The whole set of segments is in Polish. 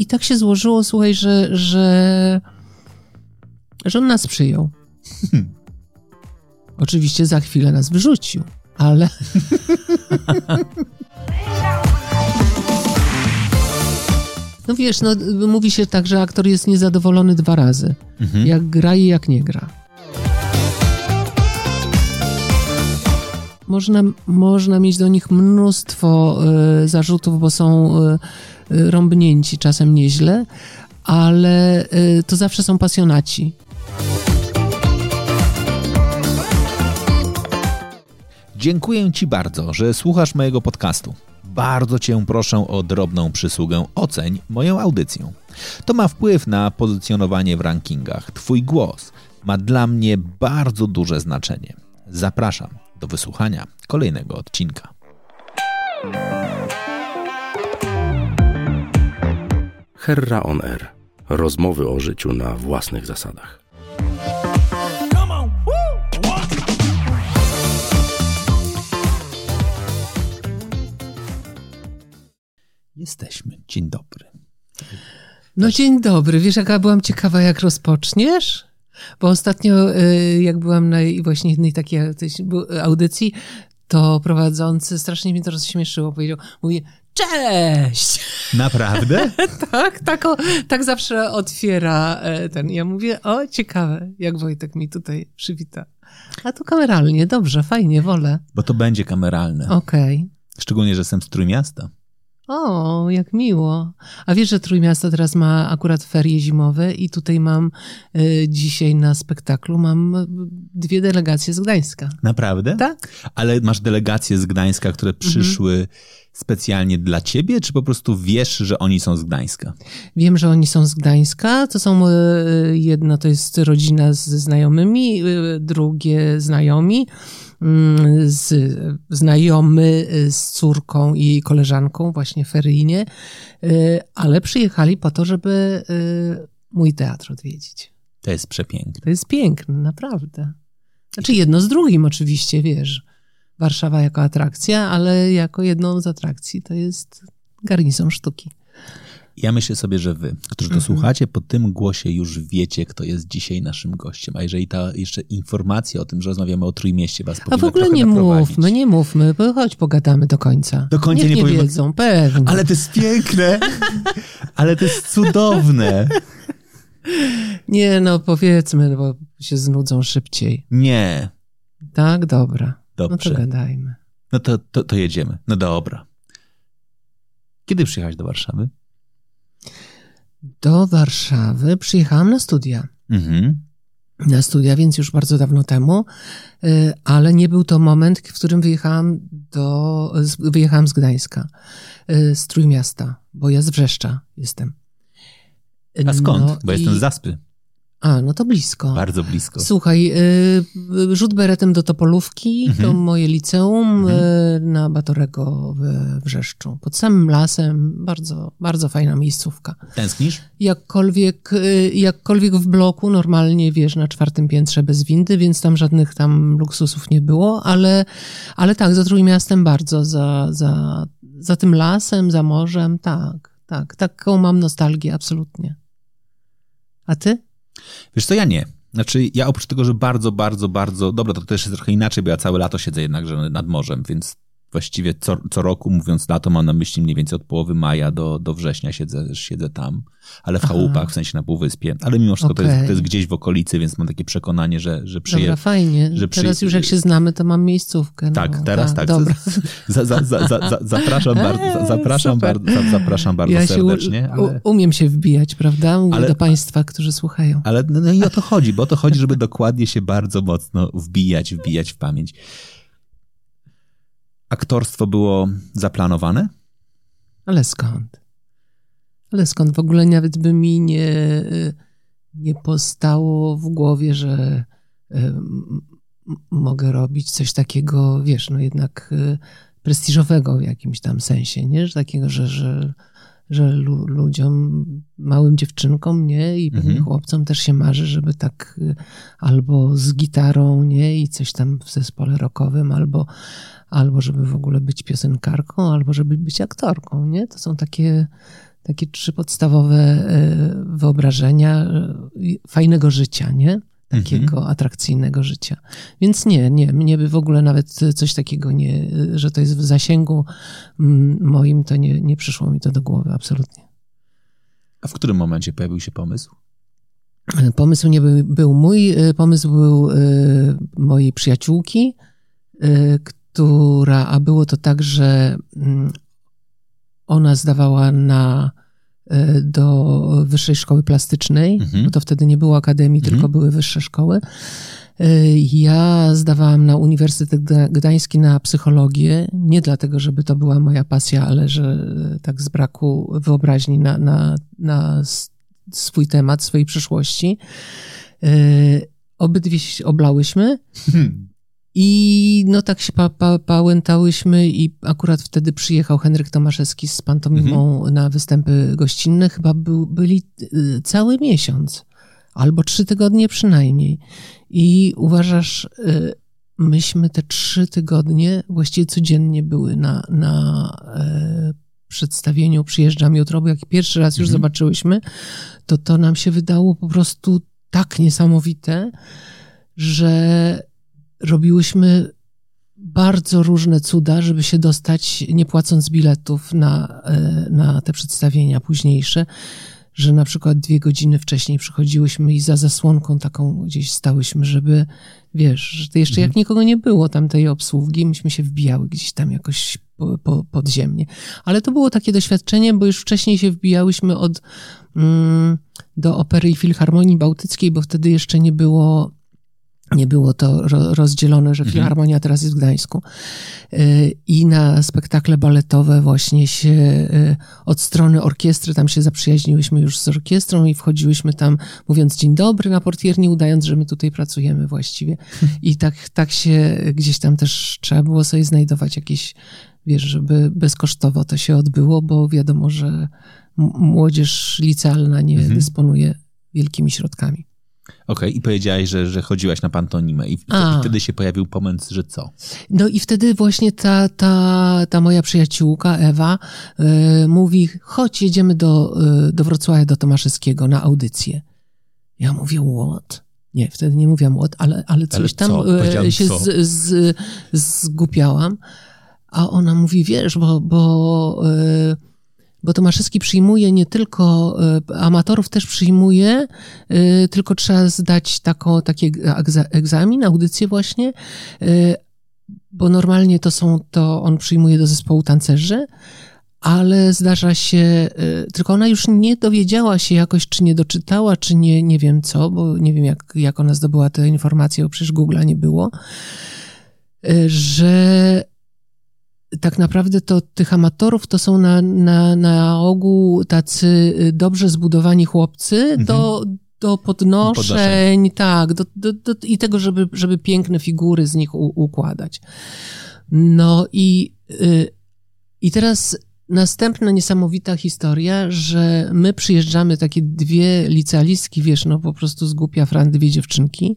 i tak się złożyło, słuchaj, że, że, że on nas przyjął. Hmm. Oczywiście za chwilę nas wyrzucił, ale... No wiesz, no, mówi się tak, że aktor jest niezadowolony dwa razy. Mhm. Jak gra i jak nie gra. Można, można mieć do nich mnóstwo y, zarzutów, bo są y, rąbnięci czasem nieźle, ale to zawsze są pasjonaci. Dziękuję Ci bardzo, że słuchasz mojego podcastu. Bardzo Cię proszę o drobną przysługę oceń moją audycję. To ma wpływ na pozycjonowanie w rankingach. Twój głos ma dla mnie bardzo duże znaczenie. Zapraszam do wysłuchania kolejnego odcinka. Herra on Air. Rozmowy o życiu na własnych zasadach. Jesteśmy. Dzień dobry. No dzień dobry. Wiesz, jaka byłam ciekawa, jak rozpoczniesz? Bo ostatnio, y, jak byłam na właśnie jednej takiej audycji, to prowadzący, strasznie mnie to rozśmieszyło, powiedział, mówi, cześć! Naprawdę? tak, tak, o, tak zawsze otwiera e, ten. Ja mówię, o, ciekawe, jak Wojtek mi tutaj przywita. A tu kameralnie, dobrze, fajnie, wolę. Bo to będzie kameralne. Okej. Okay. Szczególnie, że jestem z Trójmiasta. O, jak miło. A wiesz, że Trójmiasto teraz ma akurat ferie zimowe i tutaj mam y, dzisiaj na spektaklu mam y, dwie delegacje z Gdańska. Naprawdę? Tak. Ale masz delegacje z Gdańska, które mhm. przyszły mhm. specjalnie dla ciebie, czy po prostu wiesz, że oni są z Gdańska? Wiem, że oni są z Gdańska. To są y, jedna to jest rodzina z znajomymi, y, drugie znajomi z znajomy y, z córką i jej koleżanką właśnie feryjnie, y, ale przyjechali po to, żeby y, mój teatr odwiedzić. To jest przepiękne. To jest piękne, naprawdę. Znaczy jedno z drugim oczywiście, wiesz. Warszawa jako atrakcja, ale jako jedną z atrakcji to jest garnizon sztuki. Ja myślę sobie, że wy, którzy to -hmm. słuchacie, po tym głosie już wiecie, kto jest dzisiaj naszym gościem. A jeżeli ta jeszcze informacja o tym, że rozmawiamy o Trójmieście was A w ogóle nie mówmy, nie mówmy, bo pogadamy do końca. Do końca Niech nie, nie wiedzą, pewnie. Ale to jest piękne, ale to jest cudowne. Nie, no powiedzmy, bo się znudzą szybciej. Nie. Tak, dobra. Dobrze. No to gadajmy. No to, to, to jedziemy. No dobra. Kiedy przyjechałeś do Warszawy? Do Warszawy przyjechałam na studia. Mhm. Na studia, więc już bardzo dawno temu, y, ale nie był to moment, w którym wyjechałam, do, wyjechałam z Gdańska, y, z Trójmiasta, bo ja z Wrzeszcza jestem. A skąd? No bo i... jestem z Zaspy. A, no to blisko. Bardzo blisko. Słuchaj, y, rzut beretem do Topolówki, mhm. to moje liceum mhm. y, na Batorego w Wrzeszczu. Pod samym lasem, bardzo, bardzo fajna miejscówka. Tęsknisz? Jakkolwiek, y, jakkolwiek w bloku, normalnie wiesz, na czwartym piętrze bez windy, więc tam żadnych tam luksusów nie było, ale, ale tak, za Trójmiastem bardzo, za, za, za tym lasem, za morzem, tak, tak. Taką mam nostalgię, absolutnie. A ty? Wiesz co, ja nie. Znaczy, ja oprócz tego, że bardzo, bardzo, bardzo, dobra, to też jest trochę inaczej, bo ja całe lato siedzę jednakże nad morzem, więc właściwie co, co roku, mówiąc lato, mam na myśli mniej więcej od połowy maja do, do września siedzę, siedzę tam, ale w chałupach, w sensie na półwyspie. Ale mimo wszystko okay. to, jest, to jest gdzieś w okolicy, więc mam takie przekonanie, że, że przyje... Dobra, fajnie. Że przyje... Teraz już jak się znamy, to mam miejscówkę. No. Tak, teraz tak. Dobra. Za, za, za, za, zapraszam bardzo, zapraszam bardzo, zapraszam bardzo ja serdecznie. U, ale... Umiem się wbijać, prawda? Mówię ale... do państwa, którzy słuchają. Ale no, no i o to chodzi, bo o to chodzi, żeby dokładnie się bardzo mocno wbijać, wbijać w pamięć aktorstwo było zaplanowane? Ale skąd? Ale skąd? W ogóle nawet by mi nie, nie postało w głowie, że mogę robić coś takiego, wiesz, no jednak e, prestiżowego w jakimś tam sensie, nie? Że takiego, że, że, że lu ludziom, małym dziewczynkom, nie? I pewnie mhm. chłopcom też się marzy, żeby tak e, albo z gitarą, nie? I coś tam w zespole rockowym, albo, albo żeby w ogóle być piosenkarką, albo żeby być aktorką, nie? To są takie, takie trzy podstawowe e, wyobrażenia e, fajnego życia, nie? Takiego mhm. atrakcyjnego życia. Więc nie, nie, mnie by w ogóle nawet coś takiego nie, że to jest w zasięgu moim, to nie, nie przyszło mi to do głowy, absolutnie. A w którym momencie pojawił się pomysł? Pomysł nie był, był mój, pomysł był mojej przyjaciółki, która, a było to tak, że mm, ona zdawała na do wyższej szkoły plastycznej, mhm. bo to wtedy nie było akademii, mhm. tylko były wyższe szkoły. E, ja zdawałam na Uniwersytet Gdański na psychologię, nie dlatego, żeby to była moja pasja, ale że tak z braku wyobraźni na, na, na swój temat, swojej przyszłości. E, obydwie oblałyśmy. Hmm. I no tak się pa, pa, pałętałyśmy i akurat wtedy przyjechał Henryk Tomaszewski z pantomimą mhm. na występy gościnne. Chyba był, byli y, cały miesiąc, albo trzy tygodnie przynajmniej. I uważasz, y, myśmy te trzy tygodnie właściwie codziennie były na, na e, przedstawieniu Przyjeżdżam jutro, bo jak pierwszy raz już mhm. zobaczyłyśmy, to to nam się wydało po prostu tak niesamowite, że robiłyśmy bardzo różne cuda, żeby się dostać, nie płacąc biletów na, e, na te przedstawienia późniejsze, że na przykład dwie godziny wcześniej przychodziłyśmy i za zasłonką taką gdzieś stałyśmy, żeby, wiesz, że jeszcze mhm. jak nikogo nie było tam tej obsługi, myśmy się wbijały gdzieś tam jakoś po, po, podziemnie. Ale to było takie doświadczenie, bo już wcześniej się wbijałyśmy od, mm, do Opery i Filharmonii Bałtyckiej, bo wtedy jeszcze nie było nie było to rozdzielone, że mhm. Filharmonia teraz jest w Gdańsku. Y, I na spektakle baletowe właśnie się y, od strony orkiestry, tam się zaprzyjaźniłyśmy już z orkiestrą i wchodziłyśmy tam mówiąc dzień dobry na portierni, udając, że my tutaj pracujemy właściwie. I tak, tak się gdzieś tam też trzeba było sobie znajdować jakieś, wiesz, żeby bezkosztowo to się odbyło, bo wiadomo, że młodzież licealna nie mhm. dysponuje wielkimi środkami. Okej, okay, i powiedziałaś, że, że chodziłaś na pantonimę i, i wtedy się pojawił pomysł, że co? No i wtedy właśnie ta, ta, ta moja przyjaciółka Ewa y, mówi, chodź, jedziemy do, y, do Wrocławia, do Tomaszewskiego na audycję. Ja mówię, what? Nie, wtedy nie mówiłam what, ale, ale coś ale tam y, się z, z, zgupiałam. A ona mówi, wiesz, bo, bo bo Tomaszewski przyjmuje nie tylko e, amatorów, też przyjmuje, e, tylko trzeba zdać taką, taki egzamin, audycję właśnie, e, bo normalnie to są, to on przyjmuje do zespołu tancerzy, ale zdarza się, tylko ona już nie dowiedziała się jakoś, czy nie doczytała, czy nie, nie wiem co, bo nie wiem jak, jak ona zdobyła te informacje, bo przecież Google'a nie było, że tak naprawdę to tych amatorów to są na, na, na ogół tacy y, dobrze zbudowani chłopcy mhm. do, do podnoszeń, tak, do, do, do, i tego, żeby, żeby piękne figury z nich u, układać. No i, y, i teraz następna niesamowita historia, że my przyjeżdżamy takie dwie licealistki, wiesz, no po prostu z głupia fran dwie dziewczynki,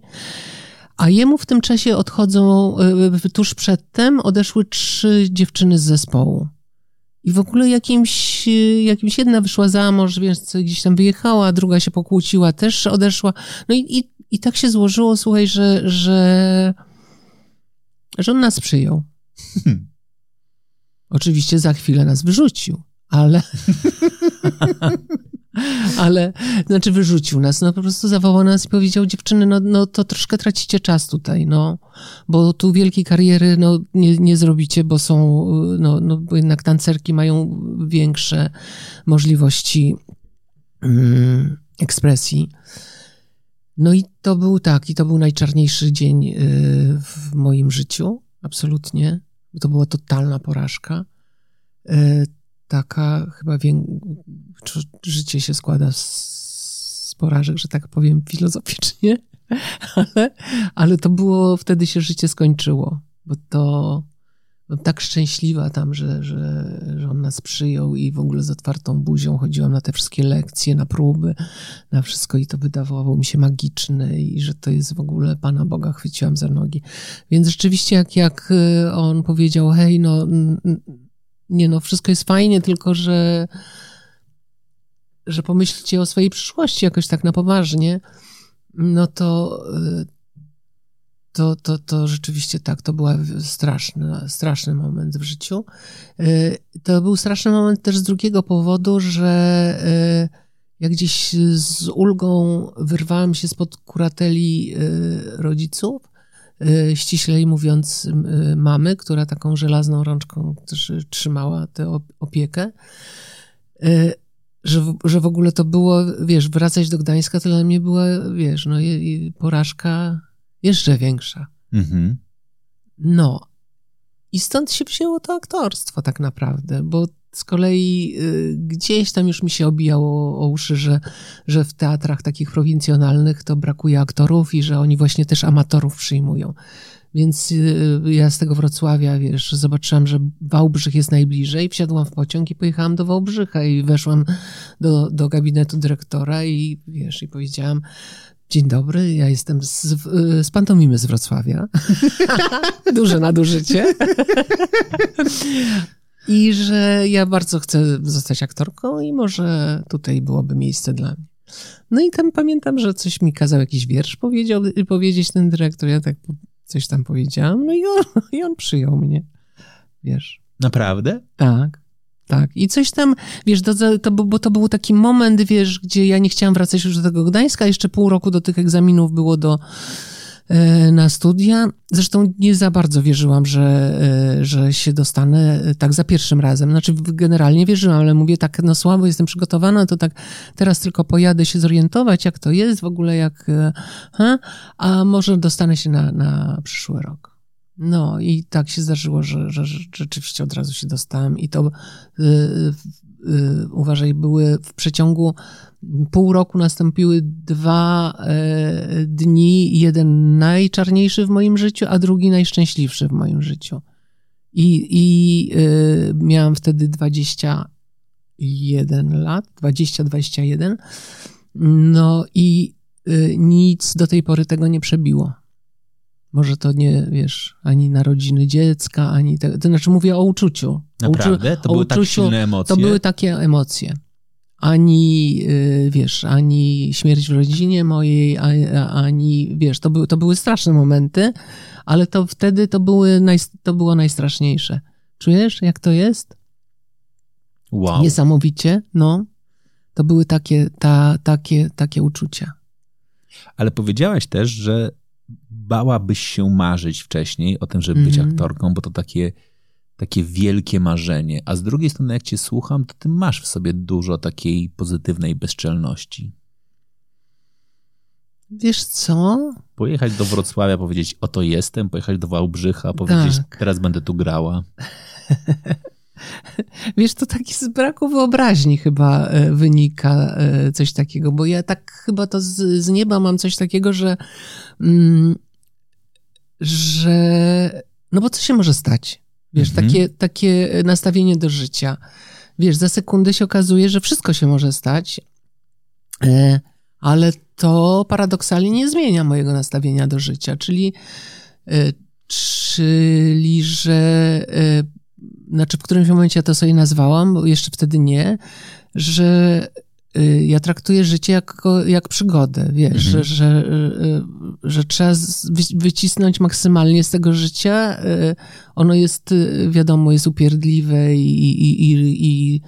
a jemu w tym czasie odchodzą, e, tuż przedtem odeszły trzy dziewczyny z zespołu. I w ogóle jakimś, e, jakimś jedna wyszła za mąż, więc gdzieś tam wyjechała, druga się pokłóciła, też odeszła. No i, i, i tak się złożyło, słuchaj, że, że, że on nas przyjął. Hmm. Oczywiście za chwilę nas wyrzucił, ale. ale, znaczy wyrzucił nas, no po prostu zawołał nas i powiedział, dziewczyny, no, no to troszkę tracicie czas tutaj, no, bo tu wielkiej kariery, no, nie, nie zrobicie, bo są, no, no, bo jednak tancerki mają większe możliwości mm, ekspresji. No i to był tak, i to był najczarniejszy dzień y, w moim życiu, absolutnie. To była totalna porażka. Y, taka chyba życie się składa z porażek, że tak powiem filozoficznie, ale, ale to było, wtedy się życie skończyło, bo to byłem tak szczęśliwa tam, że, że, że on nas przyjął i w ogóle z otwartą buzią chodziłam na te wszystkie lekcje, na próby, na wszystko i to wydawało mi się magiczne i że to jest w ogóle Pana Boga chwyciłam za nogi. Więc rzeczywiście jak, jak y, on powiedział, hej, no nie no, wszystko jest fajnie, tylko że że pomyślcie o swojej przyszłości jakoś tak na poważnie, no to, y, to, to, to rzeczywiście tak, to był straszny, straszny moment w życiu. Y, to był straszny moment też z drugiego powodu, że y, ja gdzieś z ulgą wyrwałem się spod kurateli rodziców, ściślej mówiąc mamy, która taką żelazną rączką trzymała tę opiekę że, że w ogóle to było, wiesz, wracać do Gdańska to dla mnie była, wiesz, no porażka jeszcze większa. Mhm. No. I stąd się wzięło to aktorstwo tak naprawdę, bo z kolei y, gdzieś tam już mi się obijało o uszy, że, że w teatrach takich prowincjonalnych to brakuje aktorów i że oni właśnie też amatorów przyjmują. Więc y, ja z tego Wrocławia, wiesz, zobaczyłam, że Wałbrzych jest najbliżej, wsiadłam w pociąg i pojechałam do Wałbrzycha i weszłam do, do gabinetu dyrektora i wiesz, i powiedziałam, Dzień dobry, ja jestem z, z pantomimy z Wrocławia. Duże nadużycie. I że ja bardzo chcę zostać aktorką i może tutaj byłoby miejsce dla mnie. No i tam pamiętam, że coś mi kazał jakiś wiersz powiedział, powiedzieć ten dyrektor. Ja tak coś tam powiedziałam, no i on, i on przyjął mnie, wiesz. Naprawdę? Tak, tak. I coś tam, wiesz, to, to, bo to był taki moment, wiesz, gdzie ja nie chciałam wracać już do tego Gdańska, jeszcze pół roku do tych egzaminów było do na studia. Zresztą nie za bardzo wierzyłam, że, e, że się dostanę e, tak za pierwszym razem. Znaczy, generalnie wierzyłam, ale mówię tak, no słabo jestem przygotowana, to tak teraz tylko pojadę się zorientować, jak to jest w ogóle, jak, ha? a może dostanę się na, na przyszły rok. No i tak się zdarzyło, że, że, że rzeczywiście od razu się dostałem i to yy, yy, uważaj, były w przeciągu pół roku nastąpiły dwa e, dni, jeden najczarniejszy w moim życiu, a drugi najszczęśliwszy w moim życiu. I, i e, miałam wtedy 21 lat, 20-21. No i e, nic do tej pory tego nie przebiło. Może to nie, wiesz, ani narodziny dziecka, ani tego. To znaczy mówię o uczuciu. Naprawdę? To były tak uczuciu, tak silne emocje? To były takie emocje ani, y, wiesz, ani śmierć w rodzinie mojej, ani, wiesz, to, były, to były straszne momenty, ale to wtedy to, były naj, to było najstraszniejsze. Czujesz, jak to jest? Wow. Niesamowicie, no. To były takie, ta, takie, takie uczucia. Ale powiedziałaś też, że bałabyś się marzyć wcześniej o tym, żeby mm -hmm. być mhm. aktorką, bo to takie takie wielkie marzenie, a z drugiej strony, jak cię słucham, to ty masz w sobie dużo takiej pozytywnej bezczelności. Wiesz co? Pojechać do Wrocławia, powiedzieć, oto jestem, pojechać do Wałbrzycha, powiedzieć, tak. teraz będę tu grała. Wiesz, to taki z braku wyobraźni chyba e, wynika e, coś takiego, bo ja tak chyba to z, z nieba mam coś takiego, że, mm, że no bo co się może stać? Wiesz, mhm. takie, takie nastawienie do życia. Wiesz, za sekundę się okazuje, że wszystko się może stać, e, ale to paradoksalnie nie zmienia mojego nastawienia do życia. Czyli, e, czyli że, e, znaczy w którymś momencie ja to sobie nazwałam, bo jeszcze wtedy nie, że ja traktuję życie jako, jak przygodę, wiesz, mhm. że, że, y, że trzeba wycisnąć maksymalnie z tego życia. Y, ono jest, wiadomo, jest upierdliwe i, i, i, i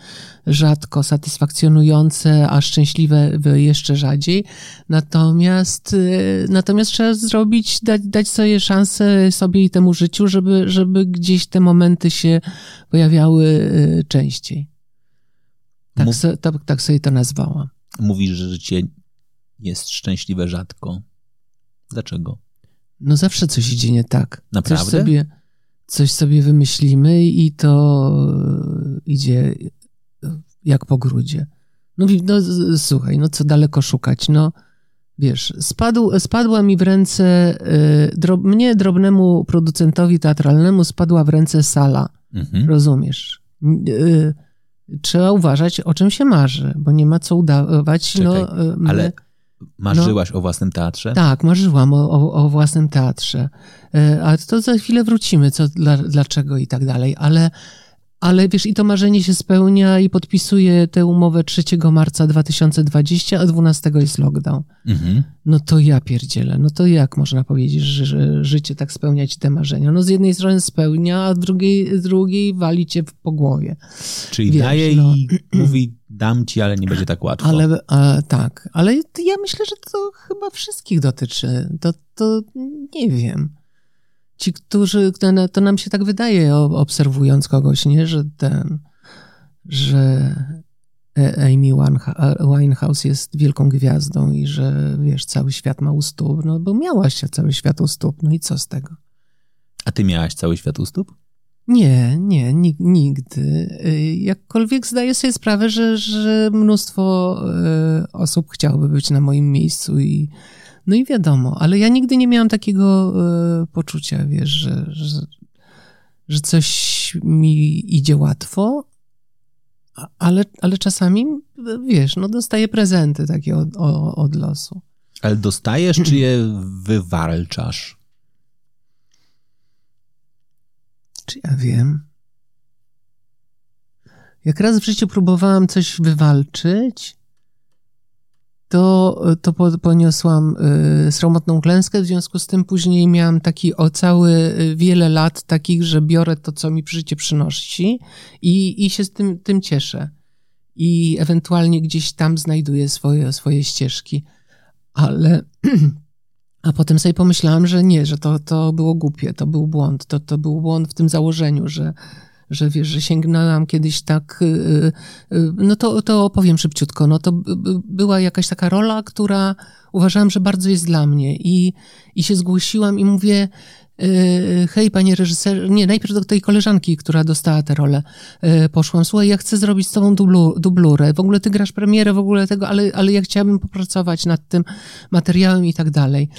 rzadko satysfakcjonujące, a szczęśliwe jeszcze rzadziej. Natomiast, natomiast trzeba zrobić, dać, dać sobie szansę sobie i temu życiu, żeby, żeby gdzieś te momenty się pojawiały częściej. Tak, Mów... so, tak, tak sobie to nazwałam. Mówisz, że życie jest szczęśliwe rzadko. Dlaczego? No zawsze coś idzie nie tak. Naprawdę? Coś sobie, coś sobie wymyślimy i to idzie jak po grudzie. No, no słuchaj, no co daleko szukać, no wiesz, spadł, spadła mi w ręce, y, drob, mnie drobnemu producentowi teatralnemu spadła w ręce sala, mhm. rozumiesz? Y, trzeba uważać, o czym się marzy, bo nie ma co udawać. No, Czekaj, no, my, ale marzyłaś no, o własnym teatrze? Tak, marzyłam o, o, o, własnym teatrze. E, a to za chwilę wrócimy, co, dla, dlaczego i tak dalej, ale, ale wiesz, i to marzenie się spełnia i podpisuje tę umowę 3 marca 2020, a 12 jest lockdown. Mhm. No to ja pierdzielę. No to jak można powiedzieć, że, że życie tak spełnia ci te marzenia? No z jednej strony spełnia, a z drugiej, z drugiej wali cię po głowie. Czyli Wiesz, daje no. i mówi, dam ci, ale nie będzie tak łatwo. Ale a, tak, ale ja myślę, że to chyba wszystkich dotyczy. To, to nie wiem. Ci, którzy, to, nam się tak wydaje, obserwując kogoś, nie, że ten, że E- Amy Winehouse jest wielką gwiazdą i że, wiesz, cały świat ma u stóp, no bo miałaś cały świat u stóp, no i co z tego? A ty miałaś cały świat u stóp? Nie, nie, nig- nigdy. Y, Jakkolwiek zdaję sobie sprawę, że, że mnóstwo y, osób chciałoby być na moim miejscu i no i wiadomo, ale ja nigdy nie miałam takiego y, poczucia, wiesz, że, że, że coś mi idzie łatwo, ale, ale czasami, wiesz, no dostaję prezenty takie od, o- od losu. Ale dostajesz, czy je wywalczasz? Czy ja wiem? Jak raz w życiu próbowałam coś wywalczyć, to, to po- poniosłam y, sromotną klęskę, w związku z tym później miałam taki o cały y, wiele lat takich, że biorę to, co mi życie przynosi i, i się z tym, tym cieszę. I ewentualnie gdzieś tam znajduję swoje, swoje ścieżki. Ale a potem sobie pomyślałam, że nie, że to, to było głupie, to był błąd. To, to był błąd w tym założeniu, że, że wiesz, że sięgnęłam kiedyś tak, y, y, no to, to opowiem szybciutko, no to by- by- była jakaś taka rola, która uważałam, że bardzo jest dla mnie i, i się zgłosiłam i mówię, y, hej panie reżyser, nie, najpierw do tej koleżanki, która dostała tę rolę, y, poszłam, słuchaj, ja chcę zrobić z tobą dublu, dublurę, w ogóle ty grasz premierę, w ogóle tego, ale, ale ja chciałabym popracować nad tym materiałem i tak dalej.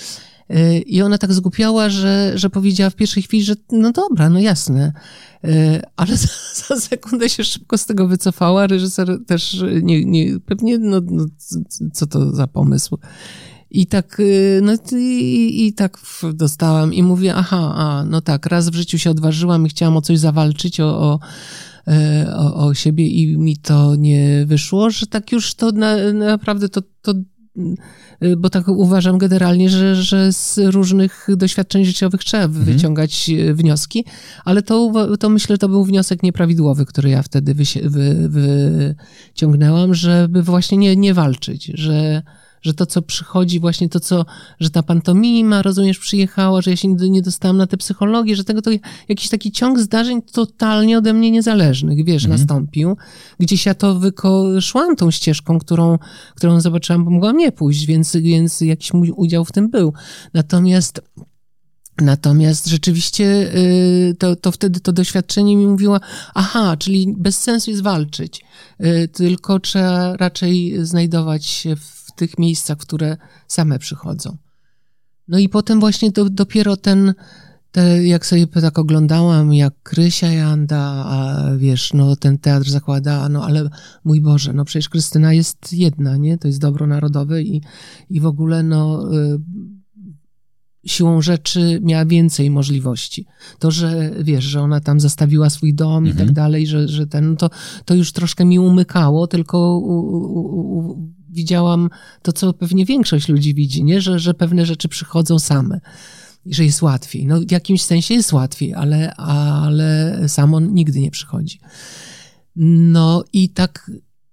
Y, I ona tak zgłupiała, że, że powiedziała w pierwszej chwili, że no dobra, no jasne. Y, Ale za, za sekundę się szybko z tego wycofała. Reżyser też nie, nie pewnie, no, no co to za pomysł. I tak, y, no i, i tak dostałam i mówię, aha, a, no tak, raz w życiu się odważyłam i chciałam o coś zawalczyć, o, o, o, o siebie i mi to nie wyszło, że tak już to na, naprawdę to, to bo tak uważam generalnie, że, że z różnych doświadczeń życiowych trzeba wyciągać y, wnioski, ale to, to myślę, to był wniosek nieprawidłowy, który ja wtedy wyciągnęłam, żeby właśnie nie, nie walczyć, że, że to, co przychodzi, właśnie to, co, że ta pantomima, rozumiesz, przyjechała, że ja się nie, dostałam na tę psychologię, że tego to jakiś taki ciąg zdarzeń totalnie ode mnie niezależnych, wiesz, nastąpił. Gdzieś ja to wyko- szłam tą ścieżką, którą, którą zobaczyłam, bo mogłam nie pójść, więc, więc jakiś mój udział w tym był. Natomiast Natomiast rzeczywiście y, to, to wtedy to doświadczenie mi mówiło, aha, czyli bez sensu jest walczyć, y, tylko trzeba raczej znajdować się w tych miejscach, które same przychodzą. No i potem właśnie do, dopiero ten, te, jak sobie tak oglądałam, jak Krysia Janda, a wiesz, no ten teatr zakłada, no ale mój Boże, no przecież Krystyna jest jedna, nie? To jest dobro narodowe i, i w ogóle no... Y, siłą rzeczy miała więcej możliwości. To, że wiesz, że ona tam zastawiła swój dom i Mhm. tak dalej, że, że ten, no to, to już troszkę mi umykało, tylko u, u, u, widziałam to, co pewnie większość ludzi widzi, nie? Że, że pewne rzeczy przychodzą same. I że jest łatwiej. No w jakimś sensie jest łatwiej, ale, ale samo nigdy nie przychodzi. No i tak,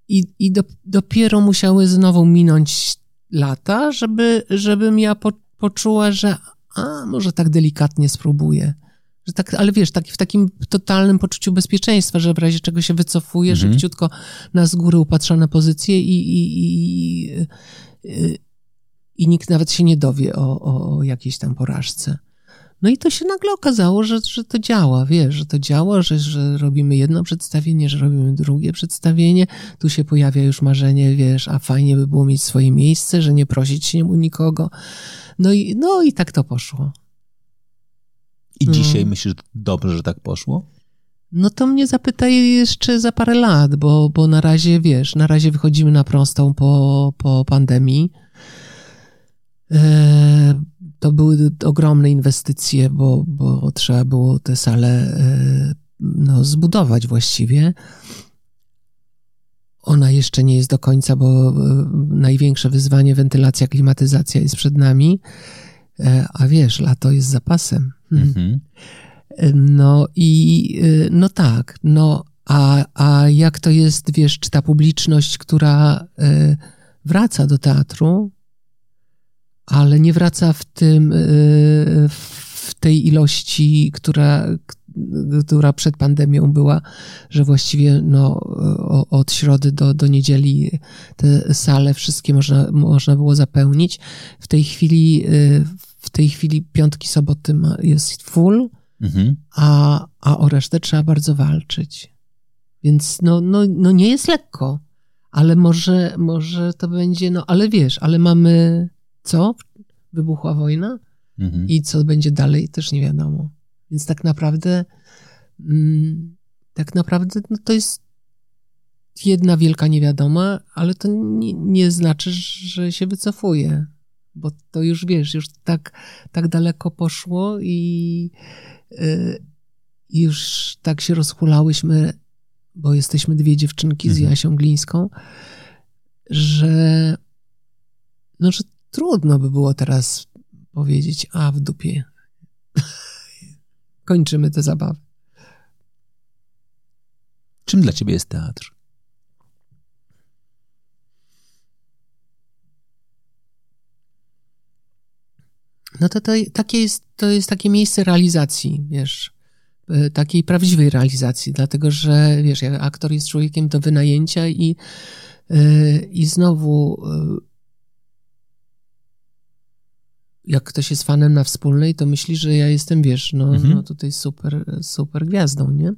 i, i do, dopiero musiały znowu minąć lata, żeby, żebym ja po, poczuła, że a, może tak delikatnie spróbuję. Że tak, ale wiesz, tak, w takim totalnym poczuciu bezpieczeństwa, że w razie czego się wycofuję, Mhm. szybciutko na z góry upatrzone pozycje i, i, i, i, i nikt nawet się nie dowie o, o, o jakiejś tam porażce. No i to się nagle okazało, że, że to działa, wiesz, że to działa, że, że robimy jedno przedstawienie, że robimy drugie przedstawienie. Tu się pojawia już marzenie, wiesz, a fajnie by było mieć swoje miejsce, że nie prosić się u nikogo. No i, no i tak to poszło. I No. dzisiaj myślisz, że dobrze, że tak poszło? No to mnie zapytaj jeszcze za parę lat, bo, bo na razie, wiesz, na razie wychodzimy na prostą po, po pandemii. E, to były ogromne inwestycje, bo, bo trzeba było te sale e, no, zbudować właściwie. Ona jeszcze nie jest do końca, bo e, największe wyzwanie, wentylacja, klimatyzacja jest przed nami. A wiesz, lato jest zapasem. Hmm. Mhm. No i no tak, no a, a jak to jest, wiesz, czy ta publiczność, która wraca do teatru, ale nie wraca w tym, w tej ilości, która, która przed pandemią była, że właściwie no, od środy do, do niedzieli te sale wszystkie można, można było zapełnić. W tej chwili, w tej chwili piątki, soboty jest full, mhm. a, a o resztę trzeba bardzo walczyć. Więc no, no, no nie jest lekko, ale może, może to będzie, no ale wiesz, ale mamy co? Wybuchła wojna? Mhm. I co będzie dalej, też nie wiadomo. Więc tak naprawdę, mm, tak naprawdę no to jest jedna wielka niewiadoma, ale to nie, nie, znaczy, że się wycofuje, bo to już wiesz, już tak, tak daleko poszło i yy, już tak się rozhulałyśmy, bo jesteśmy dwie dziewczynki mhm. z Jasią Glińską, że no, że trudno by było teraz powiedzieć, a w dupie. Kończymy tę zabawę. Czym dla ciebie jest teatr? No to, to, takie jest, to jest takie miejsce realizacji, wiesz, e, takiej prawdziwej realizacji, dlatego że, wiesz, aktor jest człowiekiem do wynajęcia i, e, i znowu e, jak ktoś jest fanem na wspólnej, to myśli, że ja jestem, wiesz, no, mhm. no tutaj super, super gwiazdą, nie?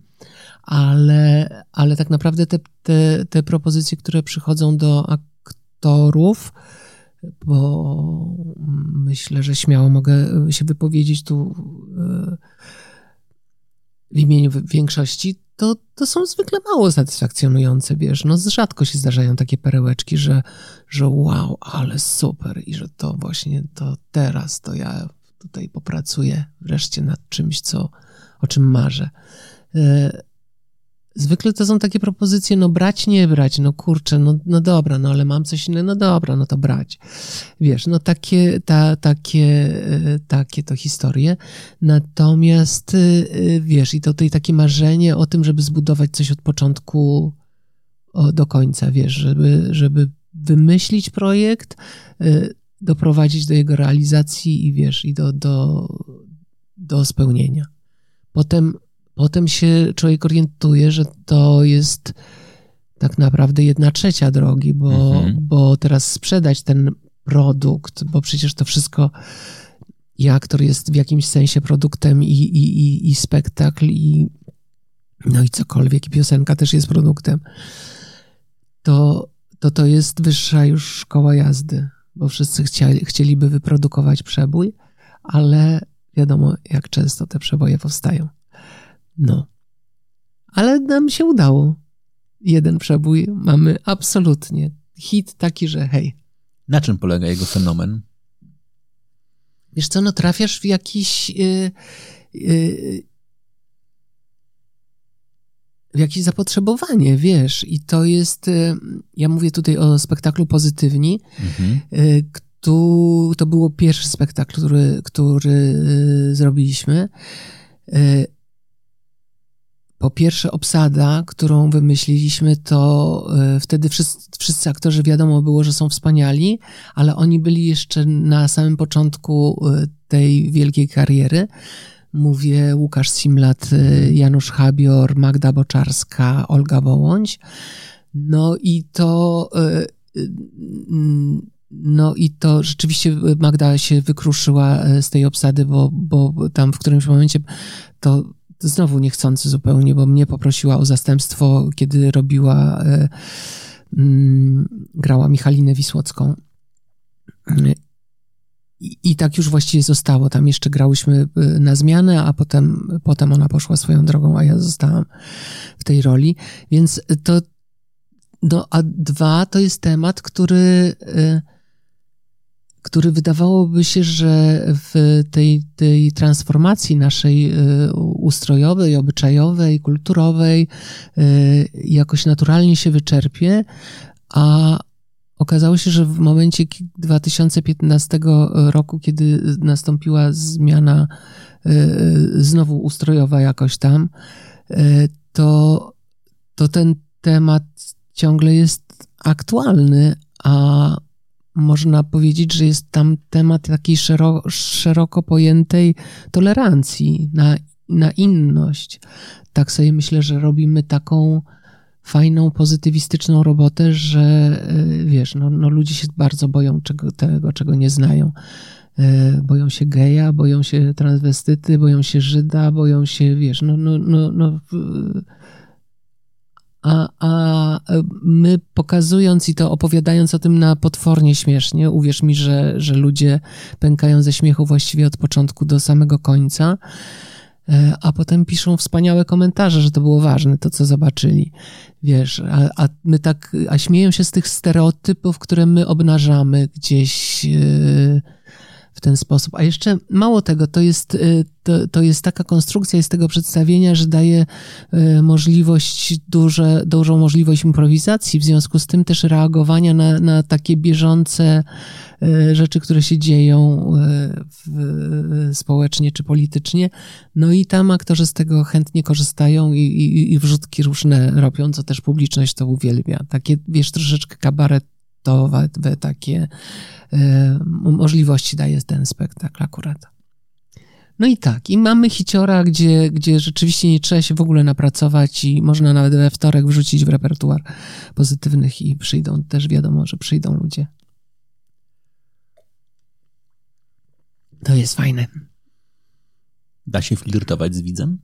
Ale, ale tak naprawdę te, te, te propozycje, które przychodzą do aktorów, bo myślę, że śmiało mogę się wypowiedzieć tu e, w imieniu większości, to, to są zwykle mało satysfakcjonujące, wiesz, no rzadko się zdarzają takie perełeczki, że, że wow, ale super i że to właśnie to teraz to ja tutaj popracuję wreszcie nad czymś, co, o czym marzę. Zwykle to są takie propozycje, no brać, nie brać, no kurczę, no, no dobra, no ale mam coś innego, no dobra, no to brać. Wiesz, no takie, ta, takie, e, takie to historie. Natomiast, e, wiesz, i to tutaj takie marzenie o tym, żeby zbudować coś od początku do końca, wiesz, żeby, żeby wymyślić projekt, e, doprowadzić do jego realizacji i wiesz, i do, do, do spełnienia. Potem potem się człowiek orientuje, że to jest tak naprawdę jedna trzecia drogi, bo, mhm. bo teraz sprzedać ten produkt, bo przecież to wszystko i aktor jest w jakimś sensie produktem i, i, i, i spektakl i no i cokolwiek, i piosenka też jest produktem, to to, to jest wyższa już szkoła jazdy, bo wszyscy chcieli, chcieliby wyprodukować przebój, ale wiadomo, jak często te przeboje powstają. No. Ale nam się udało. Jeden przebój mamy absolutnie. Hit taki, że hej. Na czym polega jego fenomen? Wiesz co, no trafiasz w jakiś... Yy, yy, w jakieś zapotrzebowanie, wiesz, i to jest, y, ja mówię tutaj o spektaklu Pozytywni, mhm. Y, to było pierwszy spektakl, który, który y, zrobiliśmy po pierwsze, obsada, którą wymyśliliśmy, to e, wtedy wszyscy, wszyscy aktorzy wiadomo było, że są wspaniali, ale oni byli jeszcze na samym początku e, tej wielkiej kariery. Mówię Łukasz Simlat, e, Janusz Habior, Magda Boczarska, Olga Wołądź. No i to. No i to rzeczywiście Magda się wykruszyła z tej obsady, bo, bo tam w którymś momencie to znowu niechcący zupełnie, bo mnie poprosiła o zastępstwo, kiedy robiła, e, mm, grała Michalinę Wisłocką. I, I, tak już właściwie zostało. Tam jeszcze grałyśmy e, na zmianę, a potem, potem ona poszła swoją drogą, a ja zostałam w tej roli. Więc to, no, a dwa to jest temat, który, e, który wydawałoby się, że w tej, tej transformacji naszej y, ustrojowej, obyczajowej, kulturowej y, jakoś naturalnie się wyczerpie, a okazało się, że w momencie 2015 roku, kiedy nastąpiła zmiana y, znowu ustrojowa jakoś tam, to, to ten temat ciągle jest aktualny, a można powiedzieć, że jest tam temat takiej szeroko, szeroko pojętej tolerancji na, na inność. Tak sobie myślę, że robimy taką fajną, pozytywistyczną robotę, że y, wiesz, no, no ludzie się bardzo boją czego, tego, czego nie znają. Y, boją się geja, boją się transwestyty, boją się Żyda, boją się, wiesz, no, no, no, no a, a my pokazując i to opowiadając o tym na potwornie śmiesznie, uwierz mi, że, że ludzie pękają ze śmiechu właściwie od początku do samego końca, e, a potem piszą wspaniałe komentarze, że to było ważne, to co zobaczyli. Wiesz, a, a my tak, a śmieją się z tych stereotypów, które my obnażamy gdzieś. Yy, w ten sposób. A jeszcze mało tego, to jest, y, to, to jest taka konstrukcja z tego przedstawienia, że daje y, możliwość, duże, dużą możliwość improwizacji, w związku z tym też reagowania na, na takie bieżące y, rzeczy, które się dzieją w, społecznie czy politycznie. No i tam aktorzy z tego chętnie korzystają i, i, i wrzutki różne robią, co też publiczność to uwielbia. Takie, wiesz, troszeczkę kabaret te takie e, możliwości daje ten spektakl akurat. No i tak, i mamy hiciora, gdzie, gdzie rzeczywiście nie trzeba się w ogóle napracować i można nawet we wtorek wrzucić w repertuar pozytywnych i przyjdą, też wiadomo, że przyjdą ludzie. To jest fajne. Da się flirtować z widzem?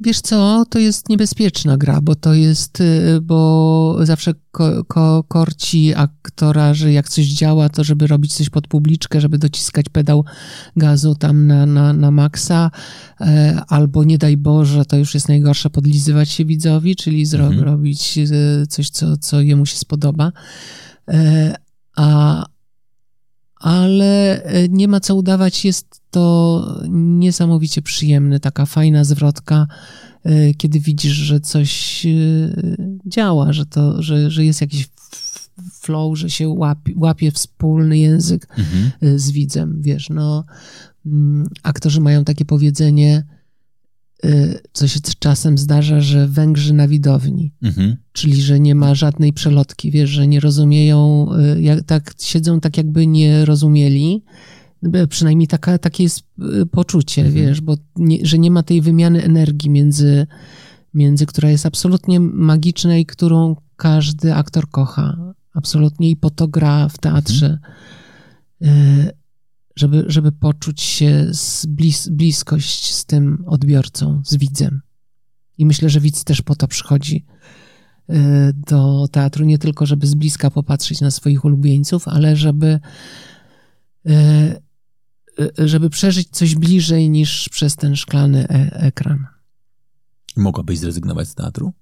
Wiesz co, to jest niebezpieczna gra, bo to jest, y, bo zawsze ko, ko, korci aktora, że jak coś działa, to żeby robić coś pod publiczkę, żeby dociskać pedał gazu tam na, na, na maksa, e, albo nie daj Boże, to już jest najgorsze, podlizywać się widzowi, czyli mhm. zrobić y, coś, co, co jemu się spodoba. E, a, ale e, nie ma co udawać, jest to niesamowicie przyjemny, taka fajna zwrotka, e, kiedy widzisz, że coś e, działa, że, to, że, że jest jakiś flow, że się łapie, łapie wspólny język mhm. z widzem, wiesz, no mm, aktorzy mają takie powiedzenie, co się czasem zdarza, że Węgrzy na widowni, mhm. czyli że nie ma żadnej przelotki, wiesz, że nie rozumieją, y, jak, tak siedzą tak jakby nie rozumieli, przynajmniej taka, takie jest y, poczucie, mhm. wiesz, bo nie, że nie ma tej wymiany energii między, między, która jest absolutnie magiczna i którą każdy aktor kocha, absolutnie i po to gra w teatrze. Mhm żeby, żeby poczuć się z blis, bliskość z tym odbiorcą, z widzem. I myślę, że widz też po to przychodzi y, do teatru, nie tylko, żeby z bliska popatrzeć na swoich ulubieńców, ale żeby, y, y, żeby przeżyć coś bliżej niż przez ten szklany e ekran. Mogłabyś zrezygnować z teatru?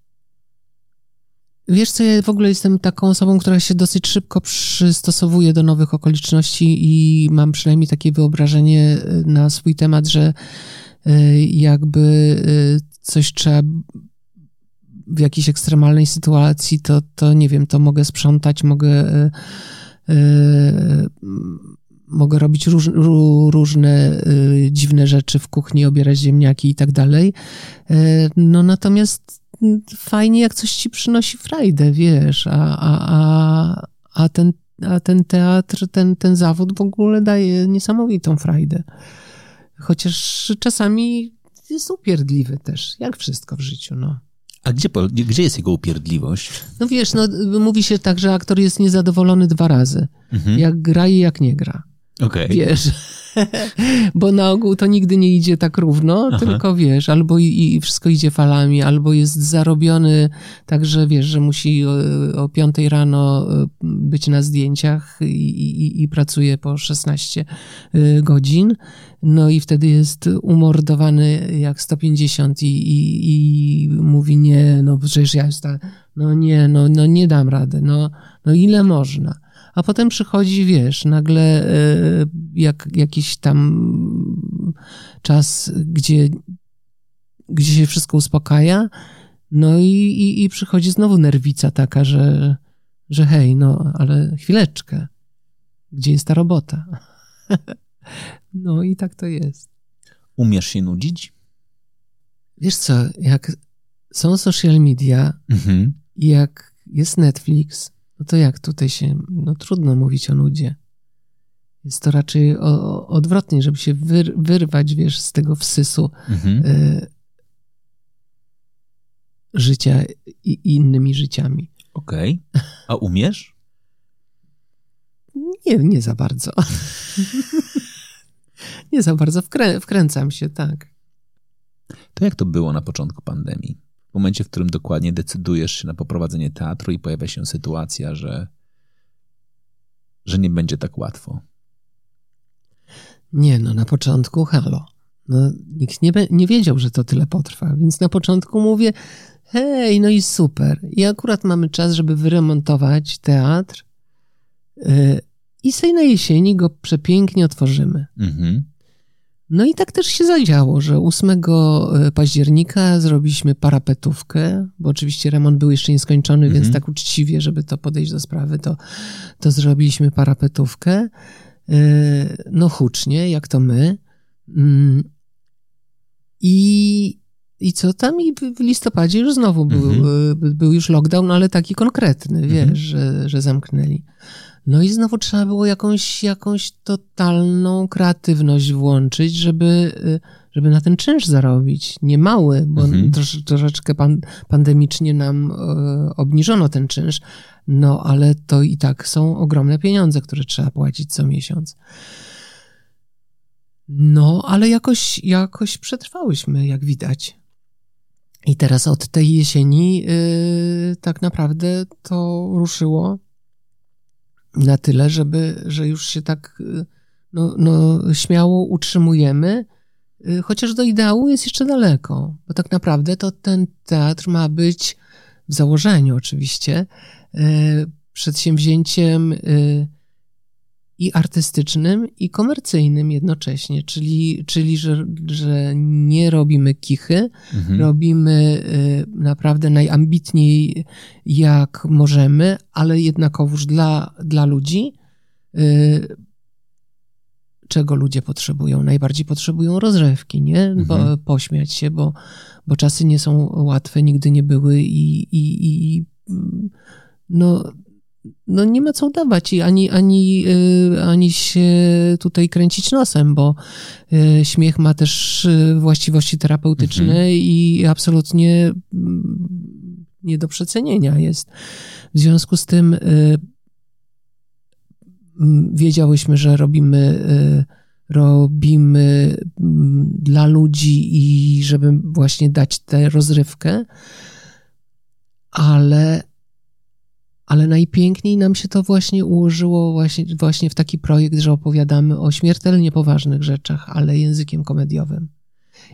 Wiesz co, ja w ogóle jestem taką osobą, która się dosyć szybko przystosowuje do nowych okoliczności i mam przynajmniej takie wyobrażenie e, na swój temat, że e, jakby e, coś trzeba w jakiejś ekstremalnej sytuacji, to, to nie wiem, to mogę sprzątać, mogę mogę robić róż, różne dziwne rzeczy w kuchni, obierać ziemniaki i tak dalej. No natomiast fajnie, jak coś ci przynosi frajdę, wiesz, a, a, a, a, ten, a ten teatr, ten, ten zawód w ogóle daje niesamowitą frajdę. Chociaż czasami jest upierdliwy też, jak wszystko w życiu, no. A gdzie, gdzie jest jego upierdliwość? No wiesz, no, mówi się tak, że aktor jest niezadowolony dwa razy. Mhm. Jak gra i jak nie gra. Okay. Wiesz, bo na ogół to nigdy nie idzie tak równo, Aha. tylko wiesz, albo i, i, wszystko idzie falami, albo jest zarobiony tak, że wiesz, że musi o, o 5 rano e, być na zdjęciach i, i, i pracuje po 16 e, godzin, no i wtedy jest umordowany jak 150 i, i, i mówi nie, no przecież ja jestem, no nie, no, no nie dam rady, no, no ile można A potem przychodzi, wiesz, nagle e, jak, jakiś tam czas, gdzie, gdzie się wszystko uspokaja, no i, i, i przychodzi znowu nerwica taka, że, że hej, no ale chwileczkę, gdzie jest ta robota? no i tak to jest. Umiesz się nudzić? Wiesz co, jak są social media Mhm. jak jest Netflix, no to jak tutaj się, no trudno mówić o nudzie. Jest to raczej o, o, odwrotnie, żeby się wyr, wyrwać, wiesz, z tego wsysu Mhm. y, życia i, i innymi życiami. Okej. A umiesz? Nie, nie za bardzo. nie za bardzo wkrę, wkręcam się, tak. To jak to było na początku pandemii? W momencie, w którym dokładnie decydujesz się na poprowadzenie teatru i pojawia się sytuacja, że, że nie będzie tak łatwo. Nie, no na początku halo. No, nikt nie, nie wiedział, że to tyle potrwa, więc na początku mówię, hej, no i super. I akurat mamy czas, żeby wyremontować teatr yy, i sobie na jesieni go przepięknie otworzymy. Mhm. No i tak też się zadziało, że 8 października zrobiliśmy parapetówkę, bo oczywiście remont był jeszcze nieskończony, Mhm. więc tak uczciwie, żeby to podejść do sprawy, to, to zrobiliśmy parapetówkę. Yy, No hucznie, jak to my. Mm. I, i co tam? I w listopadzie już znowu był, Mhm. yy, był już lockdown, ale taki konkretny, wiesz, Mhm. że, że zamknęli. No i znowu trzeba było jakąś, jakąś totalną kreatywność włączyć, żeby, y, żeby na ten czynsz zarobić. Nie mały, bo Mhm. trosz, troszeczkę pan, pandemicznie nam e, obniżono ten czynsz, no ale to i tak są ogromne pieniądze, które trzeba płacić co miesiąc. No, ale jakoś, jakoś przetrwałyśmy, jak widać. I teraz od tej jesieni y, tak naprawdę to ruszyło na tyle, żeby, że już się tak y, no, no, śmiało utrzymujemy, y, chociaż do ideału jest jeszcze daleko, bo tak naprawdę to ten teatr ma być w założeniu oczywiście y, przedsięwzięciem y, i artystycznym, i komercyjnym jednocześnie, czyli, czyli że, że nie robimy kichy, Mhm. robimy y, naprawdę najambitniej jak możemy, ale jednakowoż dla, dla ludzi. Y, czego ludzie potrzebują? Najbardziej potrzebują rozrywki, nie? Bo, Mhm. pośmiać się, bo, bo czasy nie są łatwe, nigdy nie były i, i, i mm, no, no nie ma co udawać i ani, ani, y, ani się tutaj kręcić nosem, bo y, śmiech ma też y, właściwości terapeutyczne i absolutnie mm, nie do przecenienia jest. W związku z tym mm, wiedziałyśmy, że robimy, robimy mm, dla ludzi i żeby właśnie dać tę rozrywkę, ale ale najpiękniej nam się to właśnie ułożyło właśnie, właśnie w taki projekt, że opowiadamy o śmiertelnie poważnych rzeczach, ale językiem komediowym.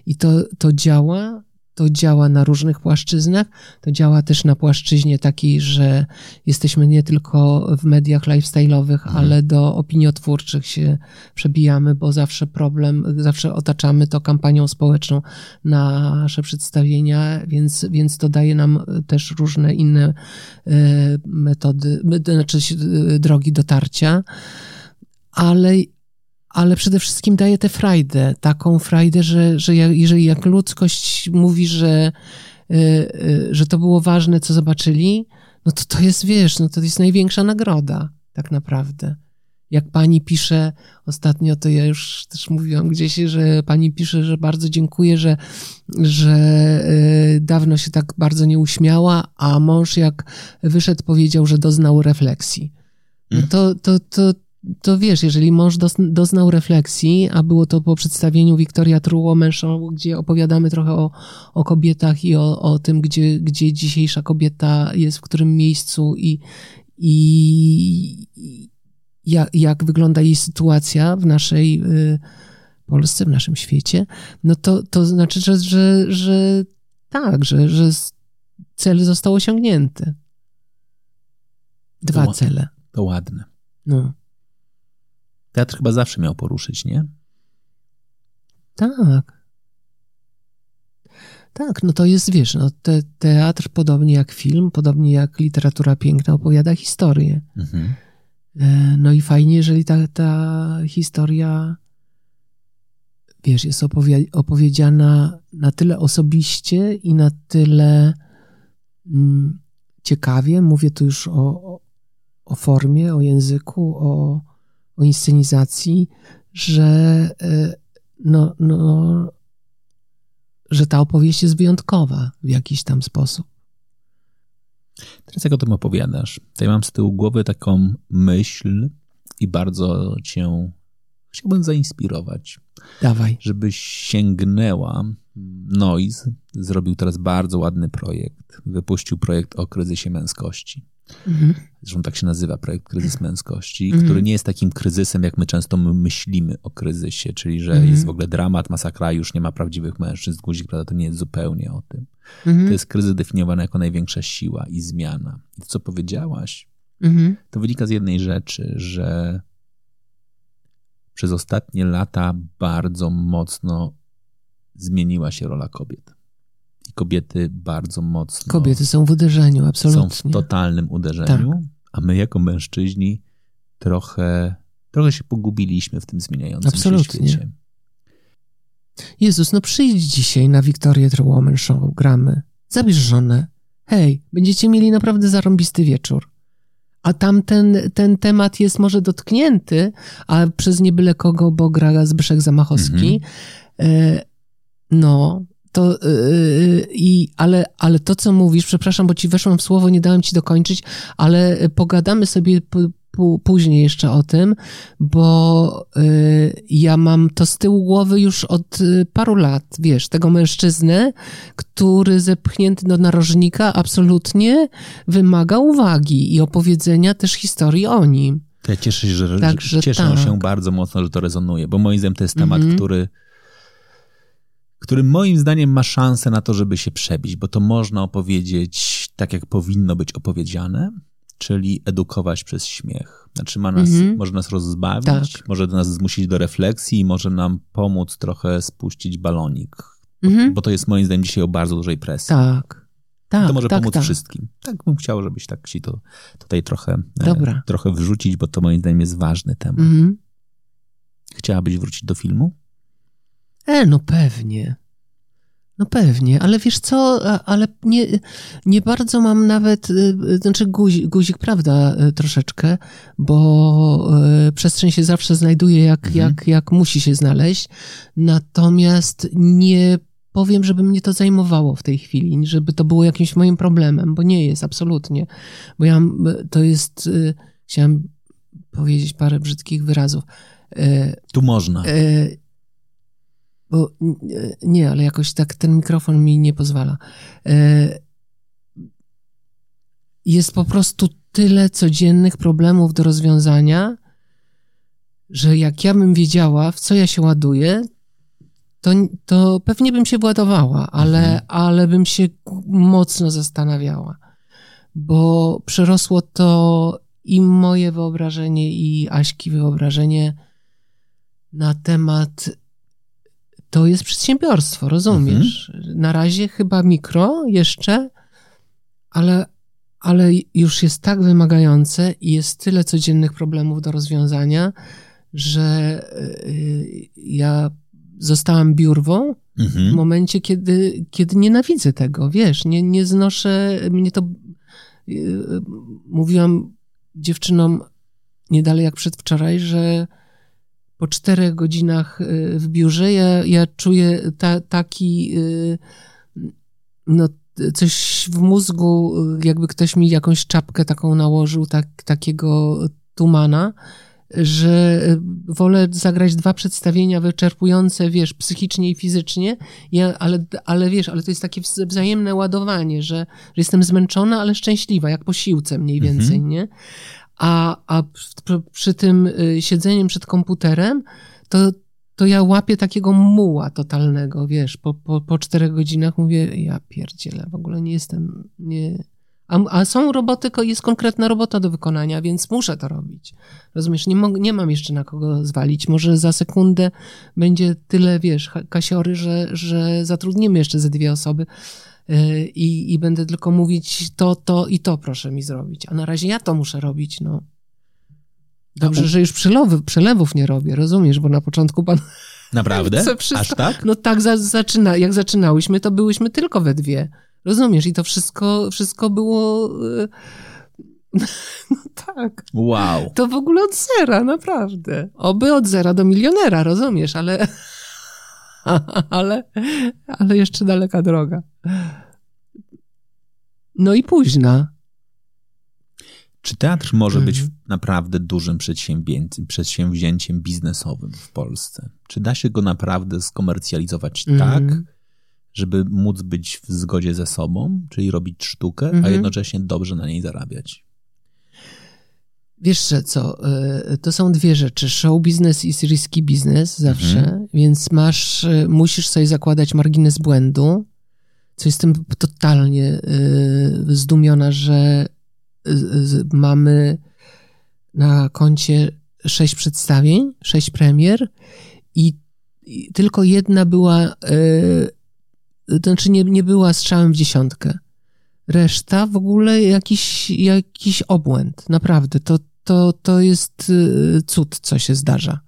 I to, to działa, to działa na różnych płaszczyznach, to działa też na płaszczyźnie takiej, że jesteśmy nie tylko w mediach lifestyle'owych, Mhm. ale do opiniotwórczych się przebijamy, bo zawsze problem, zawsze otaczamy to kampanią społeczną na nasze przedstawienia, więc, więc to daje nam też różne inne e, metody, znaczy e, drogi dotarcia, ale ale przede wszystkim daje tę frajdę, taką frajdę, że, że jak, jeżeli jak ludzkość mówi, że, y, y, że to było ważne, co zobaczyli, no to to jest, wiesz, no to jest największa nagroda, tak naprawdę. Jak pani pisze, ostatnio to ja już też mówiłam gdzieś, że pani pisze, że bardzo dziękuję, że, że y, dawno się tak bardzo nie uśmiała, a mąż jak wyszedł powiedział, że doznał refleksji. No to, to, to, to wiesz, jeżeli mąż doznał refleksji, a było to po przedstawieniu Wiktoria Truło Mężą, gdzie opowiadamy trochę o, o kobietach i o, o tym, gdzie, gdzie dzisiejsza kobieta jest, w którym miejscu i, i, i jak, jak wygląda jej sytuacja w naszej y, Polsce, w naszym świecie, no to, to znaczy, że, że, że tak, że, że cel został osiągnięty. Dwa To- cele. To ładne. No. Teatr chyba zawsze miał poruszyć, nie? Tak. Tak, no to jest, wiesz, no te, teatr podobnie jak film, podobnie jak literatura piękna opowiada historię. Mhm. E, No i fajnie, jeżeli ta, ta historia, wiesz, jest opowie- opowiedziana na tyle osobiście i na tyle mm, ciekawie. Mówię tu już o, o, o formie, o języku, o, o inscenizacji, że e, no, no, że ta opowieść jest wyjątkowa w jakiś tam sposób. Teraz jak o tym opowiadasz, to ja mam z tyłu głowy taką myśl i bardzo cię chciałbym zainspirować, Dawaj. żebyś sięgnęła. Noise zrobił teraz bardzo ładny projekt. Wypuścił projekt o kryzysie męskości. Mhm. Zresztą tak się nazywa projekt Kryzys Męskości, Mhm. który nie jest takim kryzysem, jak my często my myślimy o kryzysie, czyli że Mhm. jest w ogóle dramat, masakra, już nie ma prawdziwych mężczyzn. Guzik, prawda, to nie jest zupełnie o tym. Mhm. To jest kryzys definiowany jako największa siła i zmiana. I to, co powiedziałaś, Mhm. to wynika z jednej rzeczy, że przez ostatnie lata bardzo mocno zmieniła się rola kobiet. I kobiety bardzo mocno Kobiety są w uderzeniu, są w absolutnie. totalnym uderzeniu, Tak. a my jako mężczyźni trochę, trochę się pogubiliśmy w tym zmieniającym Absolutnie. się świecie. Jezus, no przyjdź dzisiaj na Victorię The Woman Show, gramy. Zabierz żonę. Hej, będziecie mieli naprawdę zarąbisty wieczór. A tam ten, ten temat jest może dotknięty, a przez nie byle kogo, bo gra Zbyszek Zamachowski. E, no, to e, i, ale, ale to, co mówisz, przepraszam, bo ci weszłam w słowo, nie dałem ci dokończyć, ale pogadamy sobie później jeszcze o tym, bo y, ja mam to z tyłu głowy już od y, paru lat, wiesz, tego mężczyznę, który zepchnięty do narożnika absolutnie wymaga uwagi i opowiedzenia też historii o nim. Ja cieszę się, że, Także że cieszę tak. się bardzo mocno, że to rezonuje, bo moim zdaniem to jest temat, Mhm. który, który moim zdaniem ma szansę na to, żeby się przebić, bo to można opowiedzieć tak, jak powinno być opowiedziane, czyli edukować przez śmiech. Znaczy ma nas, Mhm. może nas rozbawić, Tak. może nas zmusić do refleksji i może nam pomóc trochę spuścić balonik, Mhm. bo to jest moim zdaniem dzisiaj o bardzo dużej presji. Tak. Tak, to może tak, pomóc tak. wszystkim. Tak bym chciał, żebyś tak ci to tutaj trochę, e, Dobra. trochę wrzucić, bo to moim zdaniem jest ważny temat. Mhm. Chciałabyś wrócić do filmu? E, no pewnie. No pewnie, ale wiesz co, ale nie, nie bardzo mam nawet, y, y, znaczy guzik, guzik prawda, y, troszeczkę, bo przestrzeń się zawsze znajduje jak, Mhm. jak, jak musi się znaleźć, natomiast nie powiem, żeby mnie to zajmowało w tej chwili, żeby to było jakimś moim problemem, bo nie jest, absolutnie, bo ja, to jest, chciałam powiedzieć parę brzydkich wyrazów, Tu można. Bo e, nie, ale jakoś tak ten mikrofon mi nie pozwala. E, jest po prostu tyle codziennych problemów do rozwiązania, że jak ja bym wiedziała, w co ja się ładuję, to, to pewnie bym się władowała, ale, Mhm. ale bym się mocno zastanawiała, bo przerosło to i moje wyobrażenie, i Aśki wyobrażenie na temat. To jest przedsiębiorstwo, rozumiesz? Na razie chyba mikro jeszcze, ale, ale już jest tak wymagające i jest tyle codziennych problemów do rozwiązania, że y, ja zostałam biurwą w Mhm. momencie, kiedy, kiedy nienawidzę tego, wiesz, nie, nie znoszę, mnie to yy, mówiłam dziewczynom nie dalej jak przedwczoraj, że po czterech godzinach yy, w biurze ja, ja czuję ta, taki yy, no coś w mózgu, yy, jakby ktoś mi jakąś czapkę taką nałożył, tak, takiego tumana, że y, wolę zagrać dwa przedstawienia wyczerpujące, wiesz, psychicznie i fizycznie, ja, ale, ale wiesz, ale to jest takie wz- wzajemne ładowanie, że, że jestem zmęczona, ale szczęśliwa, jak po siłce mniej Mhm. więcej, nie? A, a przy, tym y, siedzeniem przed komputerem, to, to ja łapię takiego muła totalnego, wiesz, po, po, po czterech godzinach mówię, ja pierdzielę, w ogóle nie jestem, nie, A, a są roboty, jest konkretna robota do wykonania, więc muszę to robić. Rozumiesz, nie, mog, nie mam jeszcze na kogo zwalić. Może za sekundę będzie tyle, wiesz, kasiory, że, że zatrudnimy jeszcze ze dwie osoby i, i będę tylko mówić to, to i to proszę mi zrobić. A na razie ja to muszę robić, no. Dobrze, że już przelewy, przelewów nie robię, rozumiesz, bo na początku pan... Naprawdę? Aż tak? No tak, za, zaczyna, jak zaczynałyśmy, to byłyśmy tylko we dwie. Rozumiesz? I to wszystko, wszystko było... E, no tak. Wow. To w ogóle od zera, naprawdę. Oby od zera do milionera, rozumiesz, ale... ale, ale jeszcze daleka droga. No i późna. Czy teatr może być mhm. naprawdę dużym przedsięwzięciem biznesowym w Polsce? Czy da się go naprawdę skomercjalizować mm. tak, żeby móc być w zgodzie ze sobą, czyli robić sztukę, -hmm. a mhm. jednocześnie dobrze na niej zarabiać? Wiesz co, e, to są dwie rzeczy. Show business i risky business zawsze, mhm. więc masz, e, musisz sobie zakładać margines błędu, co jestem totalnie e, zdumiona, że mamy na koncie sześć przedstawień, sześć premier i, i tylko jedna była to znaczy nie, nie była strzałem w dziesiątkę. Reszta w ogóle jakiś, jakiś obłęd. Naprawdę, to, to, to jest y, cud, co się zdarza.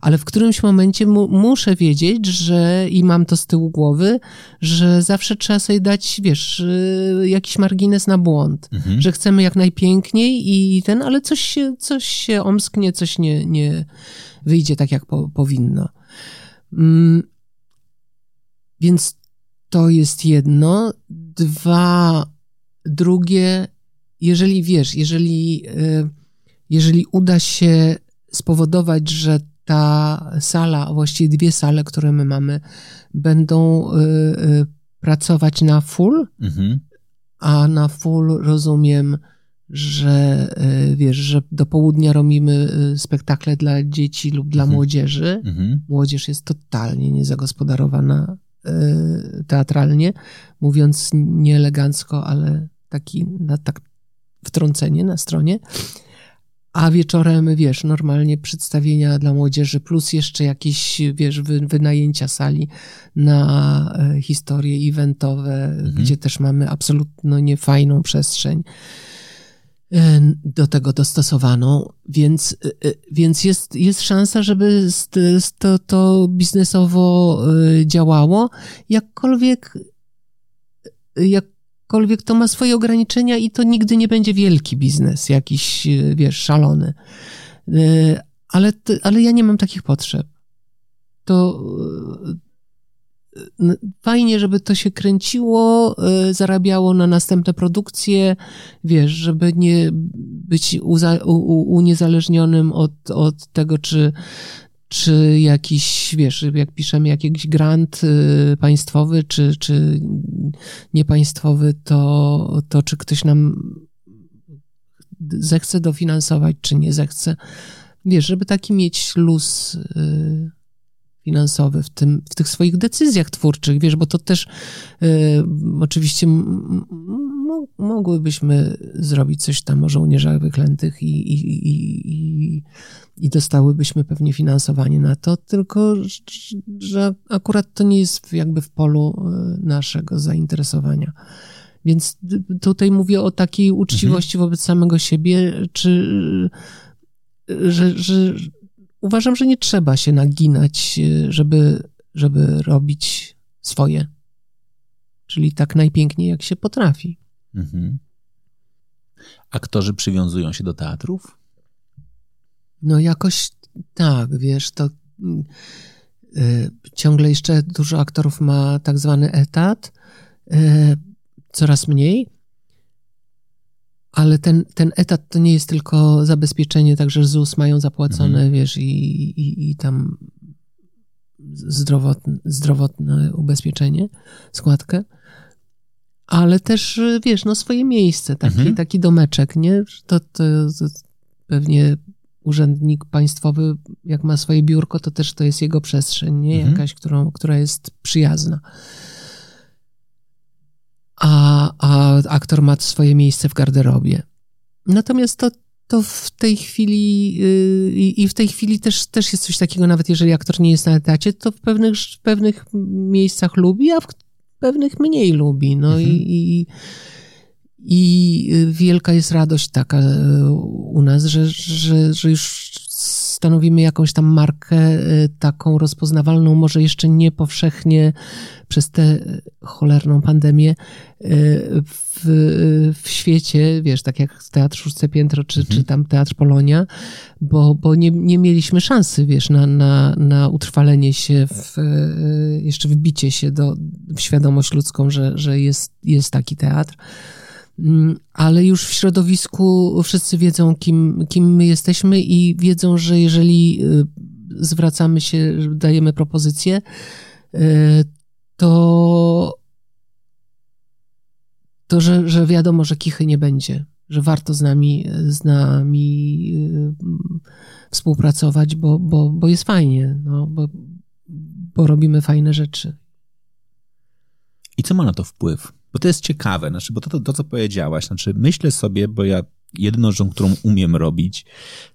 Ale w którymś momencie mu, muszę wiedzieć, że i mam to z tyłu głowy, że zawsze trzeba sobie dać, wiesz, y, jakiś margines na błąd. Mhm. Że chcemy jak najpiękniej i ten, ale coś się, coś się omsknie, coś nie, nie wyjdzie tak, jak po, powinno. Mm, więc to jest jedno. Dwa, drugie, jeżeli wiesz, jeżeli, e, jeżeli uda się spowodować, że ta sala, właściwie dwie sale, które my mamy, będą e, e, pracować na full, mhm. a na full rozumiem, że wiesz, że do południa robimy spektakle dla dzieci lub dla mhm. młodzieży. Mhm. Młodzież jest totalnie niezagospodarowana Y, teatralnie, mówiąc nieelegancko, ale taki, na, tak wtrącenie na stronie. A wieczorem, wiesz, normalnie przedstawienia dla młodzieży, plus jeszcze jakieś, wiesz, wynajęcia sali na e, historie eventowe, mhm. gdzie też mamy absolutnie niefajną przestrzeń. E, do tego dostosowaną, więc, e, więc jest, jest szansa, żeby to, to biznesowo działało, jakkolwiek, jakkolwiek to ma swoje ograniczenia i to nigdy nie będzie wielki biznes, jakiś, wiesz, szalony. Ale, ale ja nie mam takich potrzeb. To, fajnie, żeby to się kręciło, zarabiało na następne produkcje, wiesz, żeby nie być uniezależnionym od, od tego, czy, czy jakiś, wiesz, jak piszemy jakiś grant y, państwowy, czy, czy niepaństwowy, to, to czy ktoś nam zechce dofinansować, czy nie zechce. Wiesz, żeby taki mieć luz y, finansowy w, tym, w tych swoich decyzjach twórczych, wiesz, bo to też y, oczywiście mogłybyśmy zrobić coś tam o żołnierzach wyklętych i, i, i, i, dostałybyśmy pewnie finansowanie na to, tylko że akurat to nie jest jakby w polu y, naszego zainteresowania. Więc tutaj mówię o takiej uczciwości mhm. wobec samego siebie, czy że, że uważam, że nie trzeba się naginać, e, żeby, żeby robić swoje. Czyli tak najpiękniej, jak się potrafi. Mhm. Aktorzy przywiązują się do teatrów? No jakoś tak, wiesz, to y, ciągle jeszcze dużo aktorów ma tak zwany etat, y, coraz mniej, ale ten, ten etat to nie jest tylko zabezpieczenie, także ZUS mają zapłacone, mhm. wiesz, i, i, i tam zdrowotne, zdrowotne ubezpieczenie, składkę, ale też, wiesz, no swoje miejsce, taki, mhm. taki domeczek, nie? To, to, to pewnie urzędnik państwowy, jak ma swoje biurko, to też to jest jego przestrzeń, nie? Mhm. Jakaś, którą, która jest przyjazna. A, a, aktor ma swoje miejsce w garderobie. Natomiast to, to w tej chwili yy, i w tej chwili też, też jest coś takiego, nawet jeżeli aktor nie jest na etacie, to w pewnych, w pewnych miejscach lubi, a w pewnych mniej lubi. No mhm. i, i, i wielka jest radość taka u nas, że, że, że już stanowimy jakąś tam markę y, taką rozpoznawalną, może jeszcze nie powszechnie przez tę cholerną pandemię y, w, w świecie, wiesz, tak jak Teatr Szóste Piętro, czy, mhm. czy tam Teatr Polonia, bo, bo nie, nie mieliśmy szansy, wiesz, na, na, na utrwalenie się, w, y, jeszcze wbicie się do, w świadomość ludzką, że, że jest, jest taki teatr. Mm, ale już w środowisku wszyscy wiedzą, kim, kim my jesteśmy i wiedzą, że jeżeli y, zwracamy się, dajemy propozycję, y, to, to że, że wiadomo, że kichy nie będzie, że warto z nami, z nami y, współpracować, bo, bo, bo jest fajnie, no, bo, bo robimy fajne rzeczy. I co ma na to wpływ? Bo to jest ciekawe, znaczy, bo to, to, to co powiedziałaś, znaczy myślę sobie, bo ja jedyną rzeczą, którą umiem robić,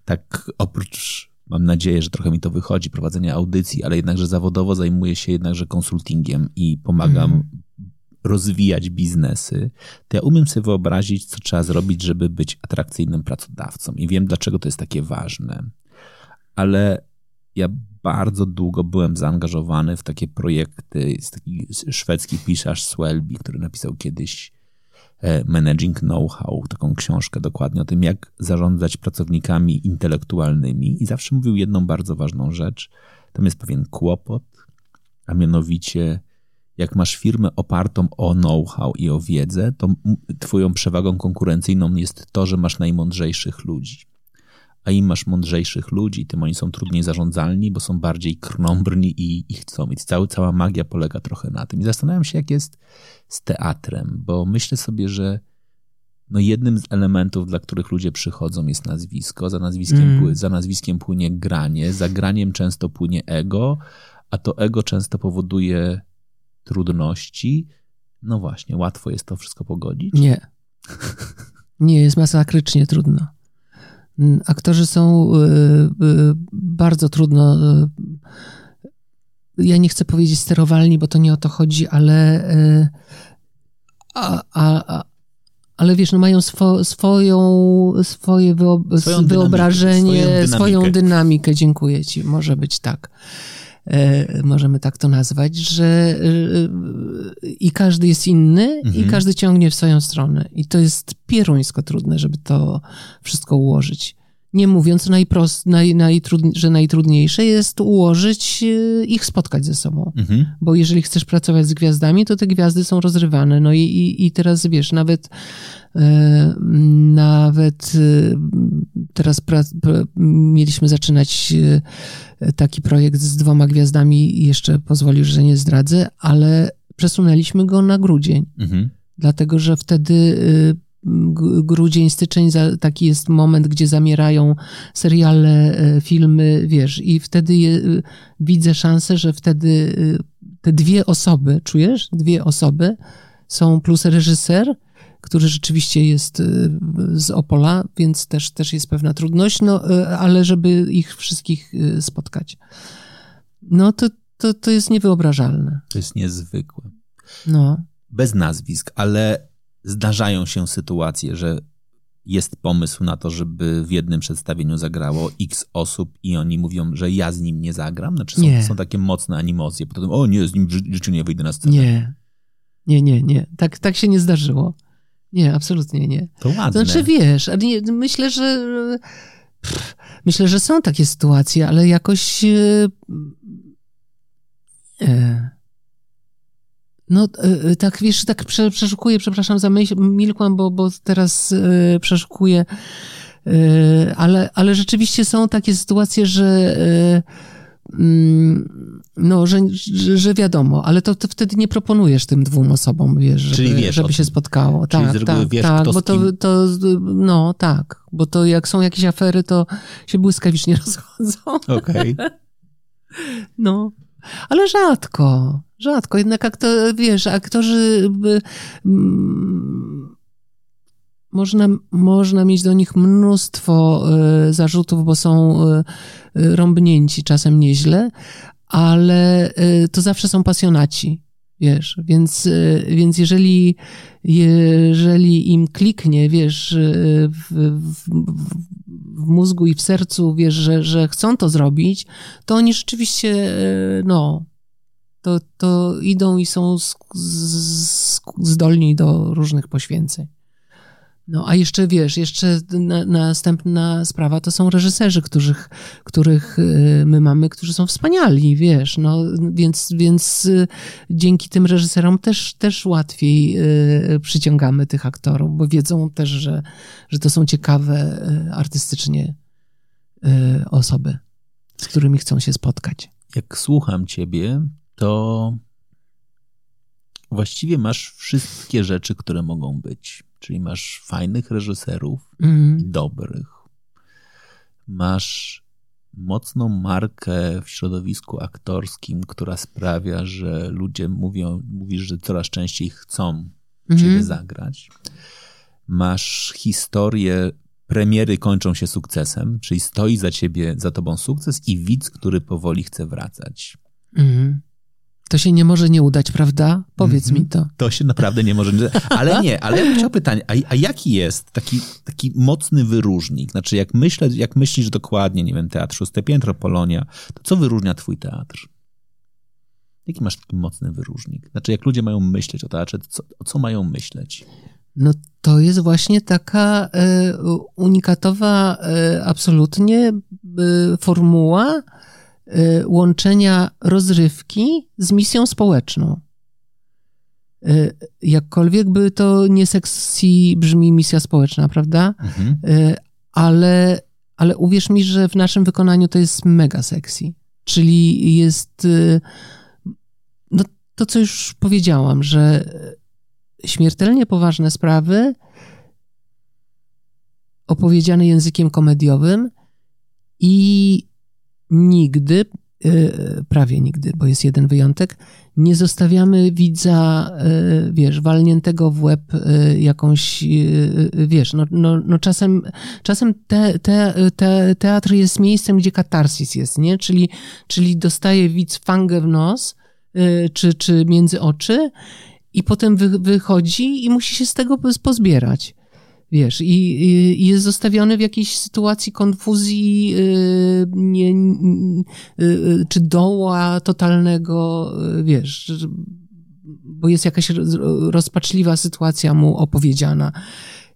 tak oprócz mam nadzieję, że trochę mi to wychodzi, prowadzenia audycji, ale jednakże zawodowo zajmuję się jednakże konsultingiem i pomagam mm. rozwijać biznesy, to ja umiem sobie wyobrazić, co trzeba zrobić, żeby być atrakcyjnym pracodawcą i wiem, dlaczego to jest takie ważne. Ale ja bardzo długo byłem zaangażowany w takie projekty. Jest taki szwedzki pisarz Swelby, który napisał kiedyś e, Managing Know-how, taką książkę dokładnie o tym, jak zarządzać pracownikami intelektualnymi. I zawsze mówił jedną bardzo ważną rzecz. Tam jest pewien kłopot, a mianowicie, jak masz firmę opartą o know-how i o wiedzę, to twoją przewagą konkurencyjną jest to, że masz najmądrzejszych ludzi a im masz mądrzejszych ludzi, tym oni są trudniej zarządzalni, bo są bardziej krnąbrni i, i chcą. Więc cały, cała magia polega trochę na tym. I zastanawiam się, jak jest z teatrem, bo myślę sobie, że no jednym z elementów, dla których ludzie przychodzą, jest nazwisko. Za nazwiskiem, mm. za nazwiskiem płynie granie, za graniem często płynie ego, a to ego często powoduje trudności. No właśnie, łatwo jest to wszystko pogodzić? Nie. Nie, jest masakrycznie trudno. Aktorzy są y, y, bardzo trudno. Y, ja nie chcę powiedzieć sterowalni, bo to nie o to chodzi, ale. A, a, ale wiesz, no mają swo, swoją, swoje swoją wyobrażenie, dynamikę, swoją, swoją dynamikę. Dziękuję ci. Może być tak. E, możemy tak to nazwać, że e, i każdy jest inny mhm. i każdy ciągnie w swoją stronę. I to jest pieruńsko trudne, żeby to wszystko ułożyć. Nie mówiąc, najprost, naj, najtrudni, że najtrudniejsze jest ułożyć e, ich spotkać ze sobą. Mhm. Bo jeżeli chcesz pracować z gwiazdami, to te gwiazdy są rozrywane. No i, i, i teraz wiesz, nawet nawet teraz mieliśmy zaczynać taki projekt z dwoma gwiazdami jeszcze pozwolisz, że nie zdradzę, ale przesunęliśmy go na grudzień. Mhm. Dlatego, że wtedy grudzień, styczeń, taki jest moment, gdzie zamierają seriale, e, filmy, wiesz, i wtedy je, y, widzę szansę, że wtedy y, te dwie osoby, czujesz? Dwie osoby są plus reżyser, który rzeczywiście jest z Opola, więc też, też jest pewna trudność, no, ale żeby ich wszystkich spotkać. No to, to, to jest niewyobrażalne. To jest niezwykłe. No. Bez nazwisk, ale zdarzają się sytuacje, że jest pomysł na to, żeby w jednym przedstawieniu zagrało x osób i oni mówią, że ja z nim nie zagram? Znaczy są, nie. są takie mocne animozje, potem o nie, z nim w życiu nie wyjdę na scenę. Nie, nie, nie, nie. Tak, tak się nie zdarzyło. Nie, absolutnie nie. To ładne. Znaczy, wiesz, myślę, że pff, myślę, że są takie sytuacje, ale jakoś e, e, no, e, tak, wiesz, tak prze, przeszukuję, przepraszam za myśl, milkłam, bo, bo teraz e, przeszukuję, e, ale, ale rzeczywiście są takie sytuacje, że e, mm, no, że, że, że, wiadomo, ale to, to wtedy nie proponujesz tym dwóm osobom, wiesz, żeby, Czyli wiesz żeby się spotkało. Czyli tak, tak, wiesz, tak, bo to, to, no tak, bo to jak są jakieś afery, to się błyskawicznie rozchodzą. Okej. Okay. No, ale rzadko, rzadko, jednak aktor, wiesz, aktorzy mm, można, można mieć do nich mnóstwo y, zarzutów, bo są y, y, rąbnięci czasem nieźle, ale y, to zawsze są pasjonaci, wiesz, więc, y, więc jeżeli, jeżeli im kliknie, wiesz, y, w, w, w mózgu i w sercu, wiesz, że, że chcą to zrobić, to oni rzeczywiście, no, to, to idą i są sk- z- zdolni do różnych poświęceń. No, a jeszcze wiesz, jeszcze na, następna sprawa to są reżyserzy, których, których y, my mamy, którzy są wspaniali, wiesz, no, więc, więc y, dzięki tym reżyserom też, też łatwiej y, przyciągamy tych aktorów, bo wiedzą też, że, że to są ciekawe artystycznie osoby, z którymi chcą się spotkać. Jak słucham ciebie, to właściwie masz wszystkie rzeczy, które mogą być. Czyli masz fajnych reżyserów, Mm. dobrych. Masz mocną markę w środowisku aktorskim, która sprawia, że ludzie mówią, mówisz, że coraz częściej chcą ciebie Mhm. zagrać. Masz historię, premiery kończą się sukcesem, czyli stoi za ciebie, za tobą sukces i widz, który powoli chce wracać. Mhm. To się nie może nie udać, prawda? Powiedz Mhm. mi to. To się naprawdę nie może. Ale nie, ale ja bym chciał pytanie, a, a jaki jest taki, taki mocny wyróżnik? Znaczy, jak, myślę, jak myślisz dokładnie, nie wiem, teatr Szóste Piętro, Polonia, to co wyróżnia twój teatr? Jaki masz taki mocny wyróżnik? Znaczy, jak ludzie mają myśleć o teatrze, to co, o co mają myśleć? No to jest właśnie taka e, unikatowa e, absolutnie e, formuła łączenia rozrywki z misją społeczną. E, jakkolwiek by to nie sexy brzmi misja społeczna, prawda? Mhm. E, ale, ale uwierz mi, że w naszym wykonaniu to jest mega sexy. Czyli jest no, to, co już powiedziałam, że śmiertelnie poważne sprawy opowiedziane językiem komediowym i nigdy, e, prawie nigdy, bo jest jeden wyjątek, nie zostawiamy widza, e, wiesz, walniętego w łeb e, jakąś, wiesz, no, no, no czasem, czasem te, te, te, teatr jest miejscem, gdzie katarsis jest, nie? Czyli, czyli dostaje widz fangę w nos, czy, czy między oczy i potem wy, wychodzi i musi się z tego poz- pozbierać. Wiesz, i, i, jest zostawiony w jakiejś sytuacji konfuzji, yy, nie, yy, czy doła totalnego, yy, wiesz, bo jest jakaś roz- rozpaczliwa sytuacja mu opowiedziana.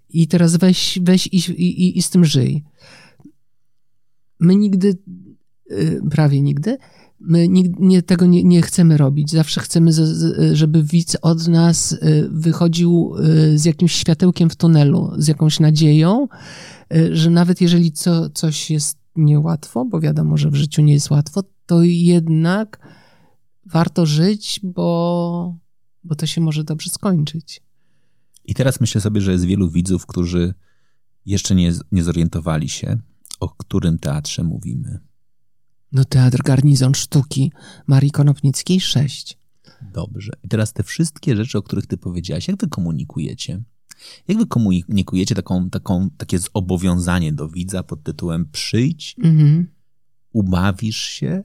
I teraz weź, weź i, i, i z tym żyj. My nigdy, yy, prawie nigdy, my nie, tego nie, nie chcemy robić. Zawsze chcemy, z, żeby widz od nas y, wychodził y, z jakimś światełkiem w tunelu, z jakąś nadzieją, y, że nawet jeżeli co, coś jest niełatwo, bo wiadomo, że w życiu nie jest łatwo, to jednak warto żyć, bo, bo to się może dobrze skończyć. I teraz myślę sobie, że jest wielu widzów, którzy jeszcze nie, nie zorientowali się, o którym teatrze mówimy. No Teatr Garnizon Sztuki Marii Konopnickiej 6. Dobrze. I teraz te wszystkie rzeczy, o których ty powiedziałaś, jak wy komunikujecie? Jak wy komunikujecie taką, taką, takie zobowiązanie do widza pod tytułem przyjdź, Mhm. ubawisz się,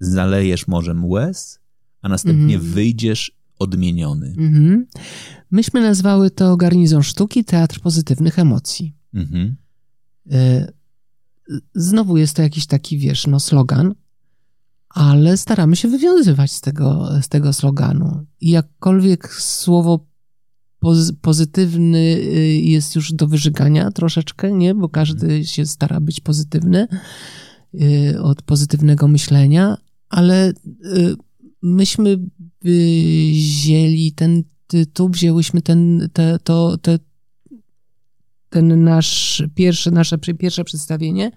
zalejesz morzem łez, a następnie Mhm. wyjdziesz odmieniony. Mhm. Myśmy nazwały to Garnizon Sztuki Teatr Pozytywnych Emocji. Mhm. Y, Znowu jest to jakiś taki, wiesz, no slogan, ale staramy się wywiązywać z tego, z tego sloganu. I jakkolwiek słowo poz, pozytywny y, jest już do wyżygania troszeczkę, nie? Bo każdy się stara być pozytywny y, od pozytywnego myślenia, ale y, myśmy wzięli ten tytuł, wzięłyśmy ten, te, to, te, ten nasz pierwszy, nasze pierwsze przedstawienie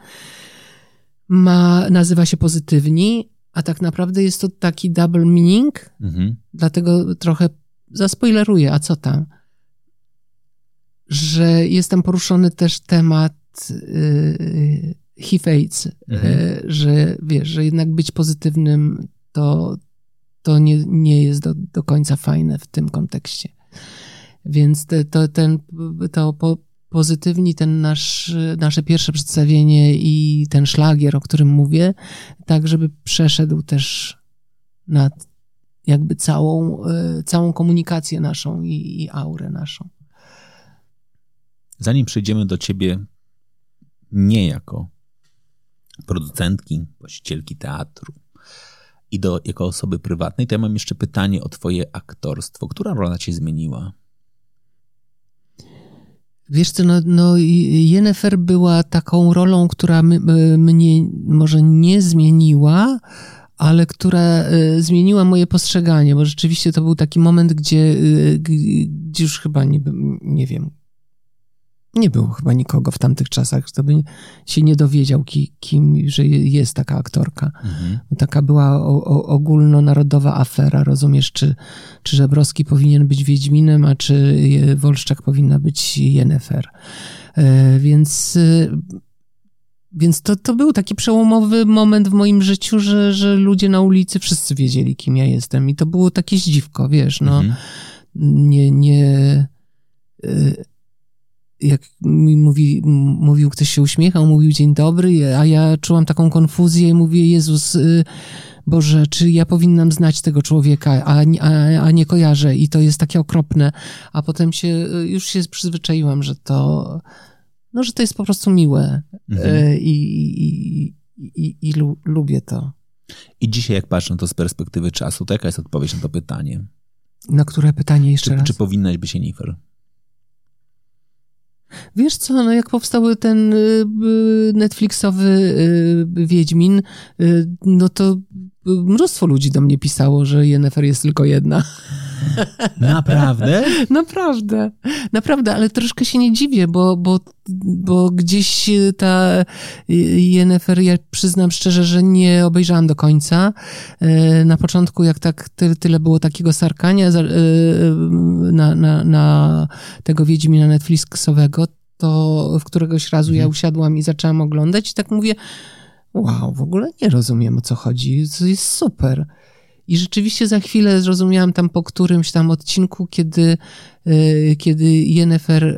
ma, nazywa się Pozytywni, a tak naprawdę jest to taki double meaning, Mhm. dlatego trochę zaspoileruję, a co tam? Że jest tam poruszony też temat yy, HIV-AIDS, Mhm. yy, że wiesz, że jednak być pozytywnym to, to nie, nie jest do, do końca fajne w tym kontekście. Więc te, to, ten, to po, pozytywni ten nasz, nasze pierwsze przedstawienie i ten szlagier, o którym mówię, tak żeby przeszedł też nad jakby całą, e, całą komunikację naszą i, i aurę naszą. Zanim przejdziemy do ciebie nie jako producentki, właścicielki teatru i do, jako osoby prywatnej, to ja mam jeszcze pytanie o twoje aktorstwo. Która rola cię zmieniła? Wiesz co, no, no Jennifer była taką rolą, która mnie może nie zmieniła, ale która y, zmieniła moje postrzeganie, bo rzeczywiście to był taki moment, gdzie, y, gdzie już chyba nie, nie wiem, nie było chyba nikogo w tamtych czasach, kto by się nie dowiedział, ki, kim, że jest taka aktorka. Mhm. Taka była o, o, ogólnonarodowa afera, rozumiesz, czy, czy Żebrowski powinien być Wiedźminem, a czy Wolszczak powinna być Jennefer. E, więc y, więc to, to był taki przełomowy moment w moim życiu, że, że ludzie na ulicy wszyscy wiedzieli, kim ja jestem. I to było takie zdziwko, wiesz, no. Mhm. Nie, nie. Y, jak mi mówi, mówił, ktoś się uśmiechał, mówił dzień dobry, a ja czułam taką konfuzję i mówię, Jezus, y, Boże, czy ja powinnam znać tego człowieka, a, a, a nie kojarzę i to jest takie okropne. A potem się, y, już się przyzwyczaiłam, że to, no, że to jest po prostu miłe mhm. E, i, i, i, i lu, lubię to. I dzisiaj, jak patrzę to z perspektywy czasu, to jaka jest odpowiedź na to pytanie? Na które pytanie jeszcze czy, raz? Czy powinnaś być Jennifer? Wiesz co, no jak powstał ten y, y, Netflixowy y, Wiedźmin, no to mnóstwo ludzi do mnie pisało, że Jennifer jest tylko jedna. Naprawdę? Naprawdę. Naprawdę, ale troszkę się nie dziwię, bo, bo, bo gdzieś ta Jennifer, ja przyznam szczerze, że nie obejrzałam do końca. Na początku, jak tak tyle, było takiego sarkania na, na, na tego Wiedźmina Netflixowego, to w któregoś razu mhm. ja usiadłam i zaczęłam oglądać i tak mówię, wow, w ogóle nie rozumiem o co chodzi, to jest super. I rzeczywiście za chwilę zrozumiałam tam po którymś tam odcinku, kiedy, e, kiedy Jennifer, e,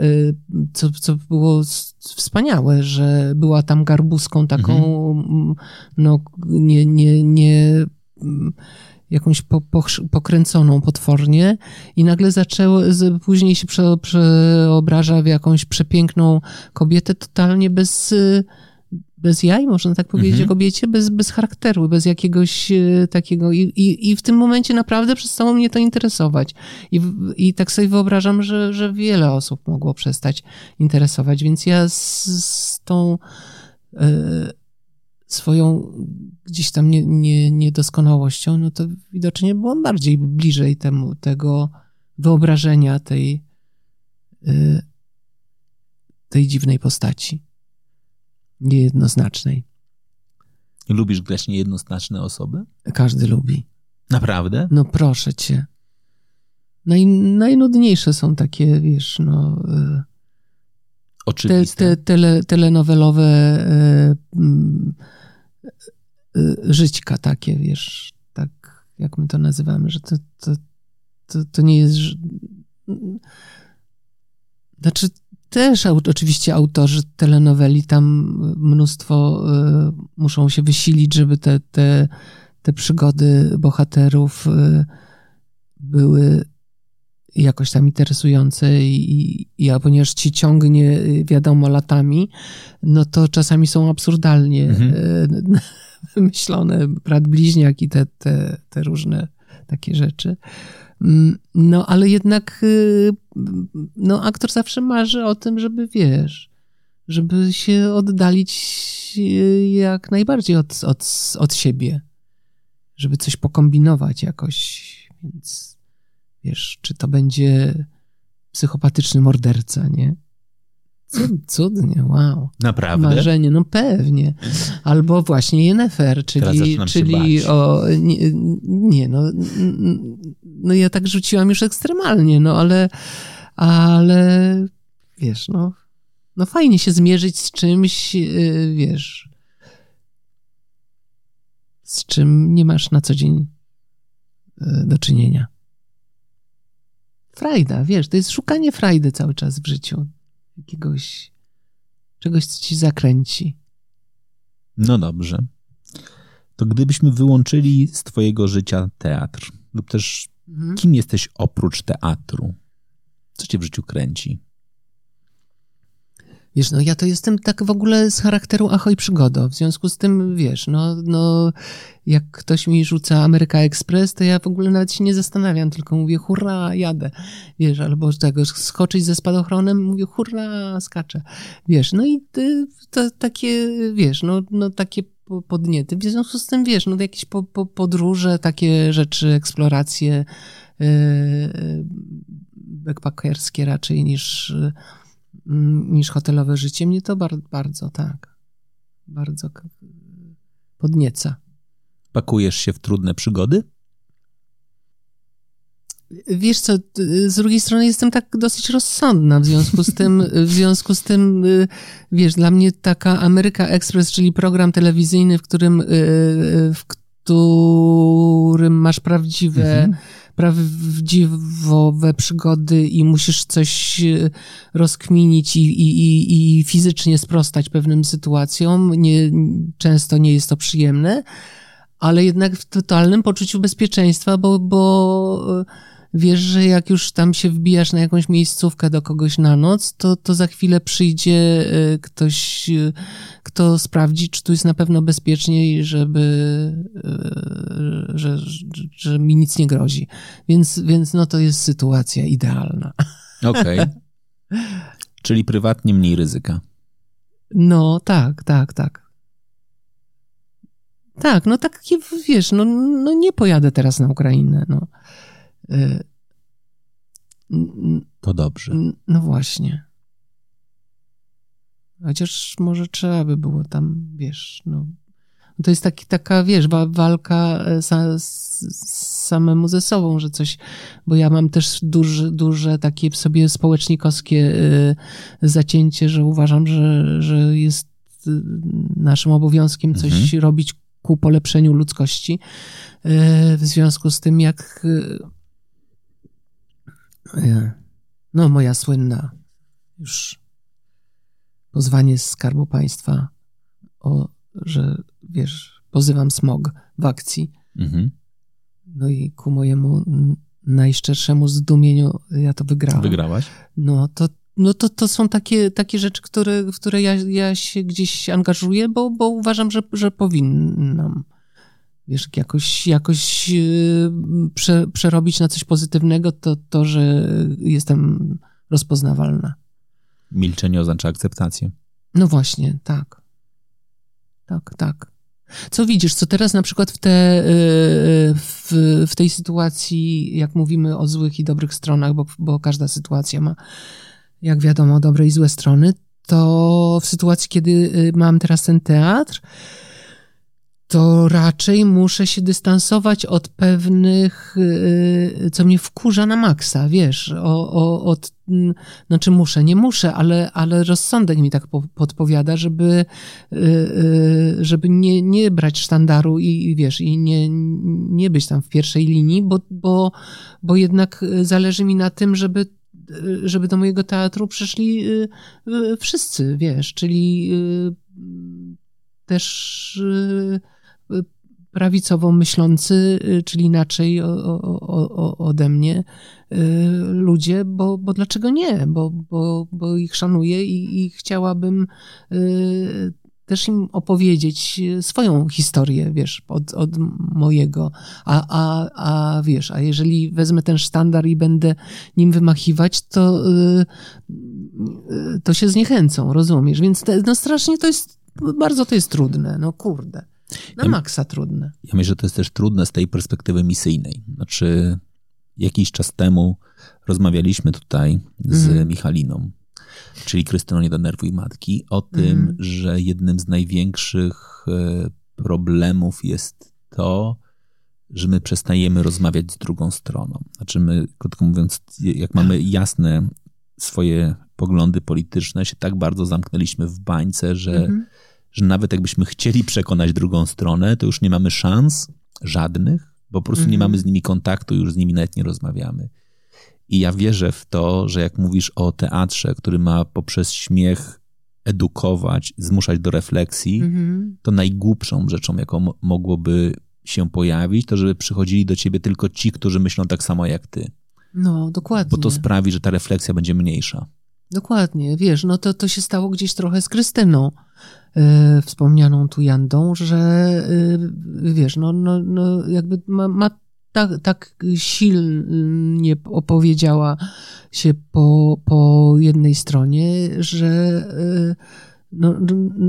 co, co było wspaniałe, że była tam garbuską taką, mhm. no nie, nie, nie jakąś po, po, pokręconą potwornie i nagle zaczęło, później się prze, przeobraża w jakąś przepiękną kobietę totalnie bez, bez jaj, można tak powiedzieć mhm. o kobiecie, bez, bez charakteru, bez jakiegoś e, takiego i, i, i w tym momencie naprawdę przestało mnie to interesować i, i tak sobie wyobrażam, że, że wiele osób mogło przestać interesować, więc ja z, z tą y, swoją gdzieś tam nie, nie, niedoskonałością, no to widocznie byłam bardziej bliżej temu, tego wyobrażenia tej, y, tej dziwnej postaci. Niejednoznacznej. Lubisz grać niejednoznaczne osoby? Każdy lubi. Naprawdę? No proszę cię. Naj, najnudniejsze są takie, wiesz, no... Y, Oczywiste. Te, te, tele, telenowelowe y, Y, żyćka takie, wiesz, tak jak my to nazywamy, że to, to, to, to nie jest... Znaczy też oczywiście autorzy telenoweli tam mnóstwo y, muszą się wysilić, żeby te, te, te przygody bohaterów y, były jakoś tam interesujące i, i a ponieważ ci ciągnie wiadomo latami, no to czasami są absurdalnie mhm. wymyślone, brat bliźniak i te, te, te różne takie rzeczy. Mm, no, ale jednak y, no, aktor zawsze marzy o tym, żeby wiesz, żeby się oddalić y, jak najbardziej od, od, od siebie, żeby coś pokombinować jakoś. Więc wiesz, czy to będzie psychopatyczny morderca, nie? Cudnie, wow. Naprawdę? Marzenie, no pewnie. Albo właśnie Jennefer, czyli, czyli o, nie, nie, no, no ja tak rzuciłam już ekstremalnie, no ale, ale wiesz, no, no fajnie się zmierzyć z czymś, y, wiesz, z czym nie masz na co dzień y, do czynienia. Frajda, wiesz, to jest szukanie frajdy cały czas w życiu. Jakiegoś czegoś, co ci zakręci. No dobrze. To gdybyśmy wyłączyli z twojego życia teatr, lub też mhm. kim jesteś oprócz teatru? Co cię w życiu kręci? Wiesz, no ja to jestem tak w ogóle z charakteru ahoj przygodo. W związku z tym, wiesz, no, no jak ktoś mi rzuca Ameryka Express, to ja w ogóle nawet się nie zastanawiam, tylko mówię hurra, jadę. Wiesz, albo tego skoczyć ze spadochronem, mówię hurra, skaczę. Wiesz, no i to, takie, wiesz, no, no takie podniety. W związku z tym, wiesz, no jakieś po, po, podróże, takie rzeczy, eksploracje yy, backpackerskie raczej niż Mm, niż hotelowe życie, mnie to bardzo, bardzo tak, bardzo podnieca. Pakujesz się w trudne przygody? Wiesz co, z drugiej strony jestem tak dosyć rozsądna, w związku z tym, w związku z tym, y, wiesz, dla mnie taka Ameryka Express, czyli program telewizyjny, w którym, y, y, w którym masz prawdziwe mhm prawdziwowe przygody i musisz coś e, rozkminić i, i, i fizycznie sprostać pewnym sytuacjom. Nie, często nie jest to przyjemne, ale jednak w totalnym poczuciu bezpieczeństwa, bo, bo wiesz, że jak już tam się wbijasz na jakąś miejscówkę do kogoś na noc, to, to za chwilę przyjdzie e, ktoś, e, kto sprawdzi, czy tu jest na pewno bezpieczniej, żeby, że, że, że mi nic nie grozi. Więc, więc no to jest sytuacja idealna. Okej. Okay. Czyli prywatnie mniej ryzyka. No, tak, tak, tak. Tak, no tak, wiesz, no, no nie pojadę teraz na Ukrainę, no. To dobrze. No właśnie. Chociaż może trzeba by było tam, wiesz, no. To jest taki, taka, wiesz, walka sa, samemu ze sobą, że coś, bo ja mam też duże, duże takie w sobie społecznikowskie y, zacięcie, że uważam, że, że jest y, naszym obowiązkiem coś mhm. robić ku polepszeniu ludzkości. Y, w związku z tym, jak no, moja słynna już pozwanie z Skarbu Państwa o, że wiesz, pozywam smog w akcji. Mhm. No i ku mojemu najszczerszemu zdumieniu ja to wygrałam. Wygrałaś? No to, no to, to są takie, takie rzeczy, które, w które ja, ja się gdzieś angażuję, bo, bo uważam, że, że powinnam wiesz, jakoś, jakoś y, prze, przerobić na coś pozytywnego, to to, że jestem rozpoznawalna. Milczenie oznacza akceptację. No właśnie, tak. Tak, tak. Co widzisz, co teraz na przykład w, te, y, w, w tej sytuacji, jak mówimy o złych i dobrych stronach, bo, bo każda sytuacja ma, jak wiadomo, dobre i złe strony, to w sytuacji, kiedy y, mam teraz ten teatr, to raczej muszę się dystansować od pewnych, y, co mnie wkurza na maksa, wiesz, o, o, od, znaczy muszę, nie muszę, ale, ale rozsądek mi tak podpowiada, żeby, y, y, żeby nie, nie brać sztandaru i wiesz, i nie, nie być tam w pierwszej linii, bo, bo, bo jednak zależy mi na tym, żeby żeby do mojego teatru przyszli wszyscy, wiesz, czyli też prawicowo myślący, y, czyli inaczej o, o, o, ode mnie, y, ludzie, bo, bo dlaczego nie? Bo, bo, bo ich szanuję i, i chciałabym y, też im opowiedzieć swoją historię, wiesz, od, od mojego. A, a, a wiesz, a jeżeli wezmę ten sztandar i będę nim wymachiwać, to, to się zniechęcą, rozumiesz? Więc te, no strasznie to jest, bardzo to jest trudne, no kurde. Na ja, maksa trudne. Ja myślę, że to jest też trudne z tej perspektywy misyjnej. Znaczy, jakiś czas temu rozmawialiśmy tutaj z mm. Michaliną, czyli Krystyną Nie Denerwuj Matki, o tym, mm. że jednym z największych e, problemów jest to, że my przestajemy rozmawiać z drugą stroną. Znaczy my, krótko mówiąc, jak mamy jasne swoje poglądy polityczne, się tak bardzo zamknęliśmy w bańce, że mm -hmm że nawet jakbyśmy chcieli przekonać drugą stronę, to już nie mamy szans żadnych, bo po prostu nie mhm. mamy z nimi kontaktu, już z nimi nawet nie rozmawiamy. I ja wierzę w to, że jak mówisz o teatrze, który ma poprzez śmiech edukować, zmuszać do refleksji, Mhm. to najgłupszą rzeczą, jaką mogłoby się pojawić, to żeby przychodzili do ciebie tylko ci, którzy myślą tak samo jak ty. No, dokładnie. Bo to sprawi, że ta refleksja będzie mniejsza. Dokładnie, wiesz, no to, to się stało gdzieś trochę z Krystyną, e, wspomnianą tu Jandą, że e, wiesz, no, no, no jakby ma, ma tak, tak silnie opowiedziała się po, po jednej stronie, że e, no,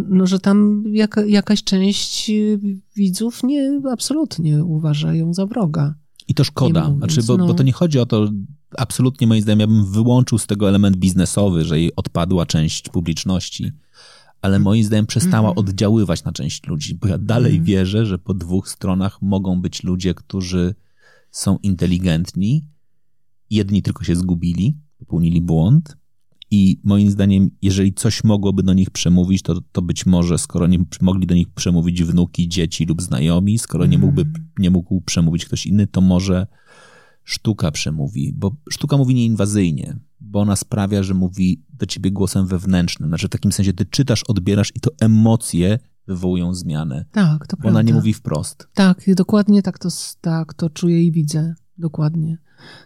no, że tam jaka, jakaś część widzów nie, absolutnie uważa ją za wroga. I to szkoda, mówiąc, znaczy, bo, no. bo to nie chodzi o to, absolutnie moim zdaniem, ja bym wyłączył z tego element biznesowy, że jej odpadła część publiczności, ale moim zdaniem przestała Mhm. oddziaływać na część ludzi, bo ja dalej Mhm. wierzę, że po dwóch stronach mogą być ludzie, którzy są inteligentni, jedni tylko się zgubili, popełnili błąd i moim zdaniem, jeżeli coś mogłoby do nich przemówić, to, to być może, skoro nie mogli do nich przemówić wnuki, dzieci lub znajomi, skoro nie, mógłby, nie mógł przemówić ktoś inny, to może sztuka przemówi, bo sztuka mówi nieinwazyjnie, bo ona sprawia, że mówi do ciebie głosem wewnętrznym, znaczy w takim sensie ty czytasz, odbierasz i to emocje wywołują zmianę, Tak, to bo prawda. ona nie mówi wprost. Tak, dokładnie tak to, tak to czuję i widzę. Dokładnie.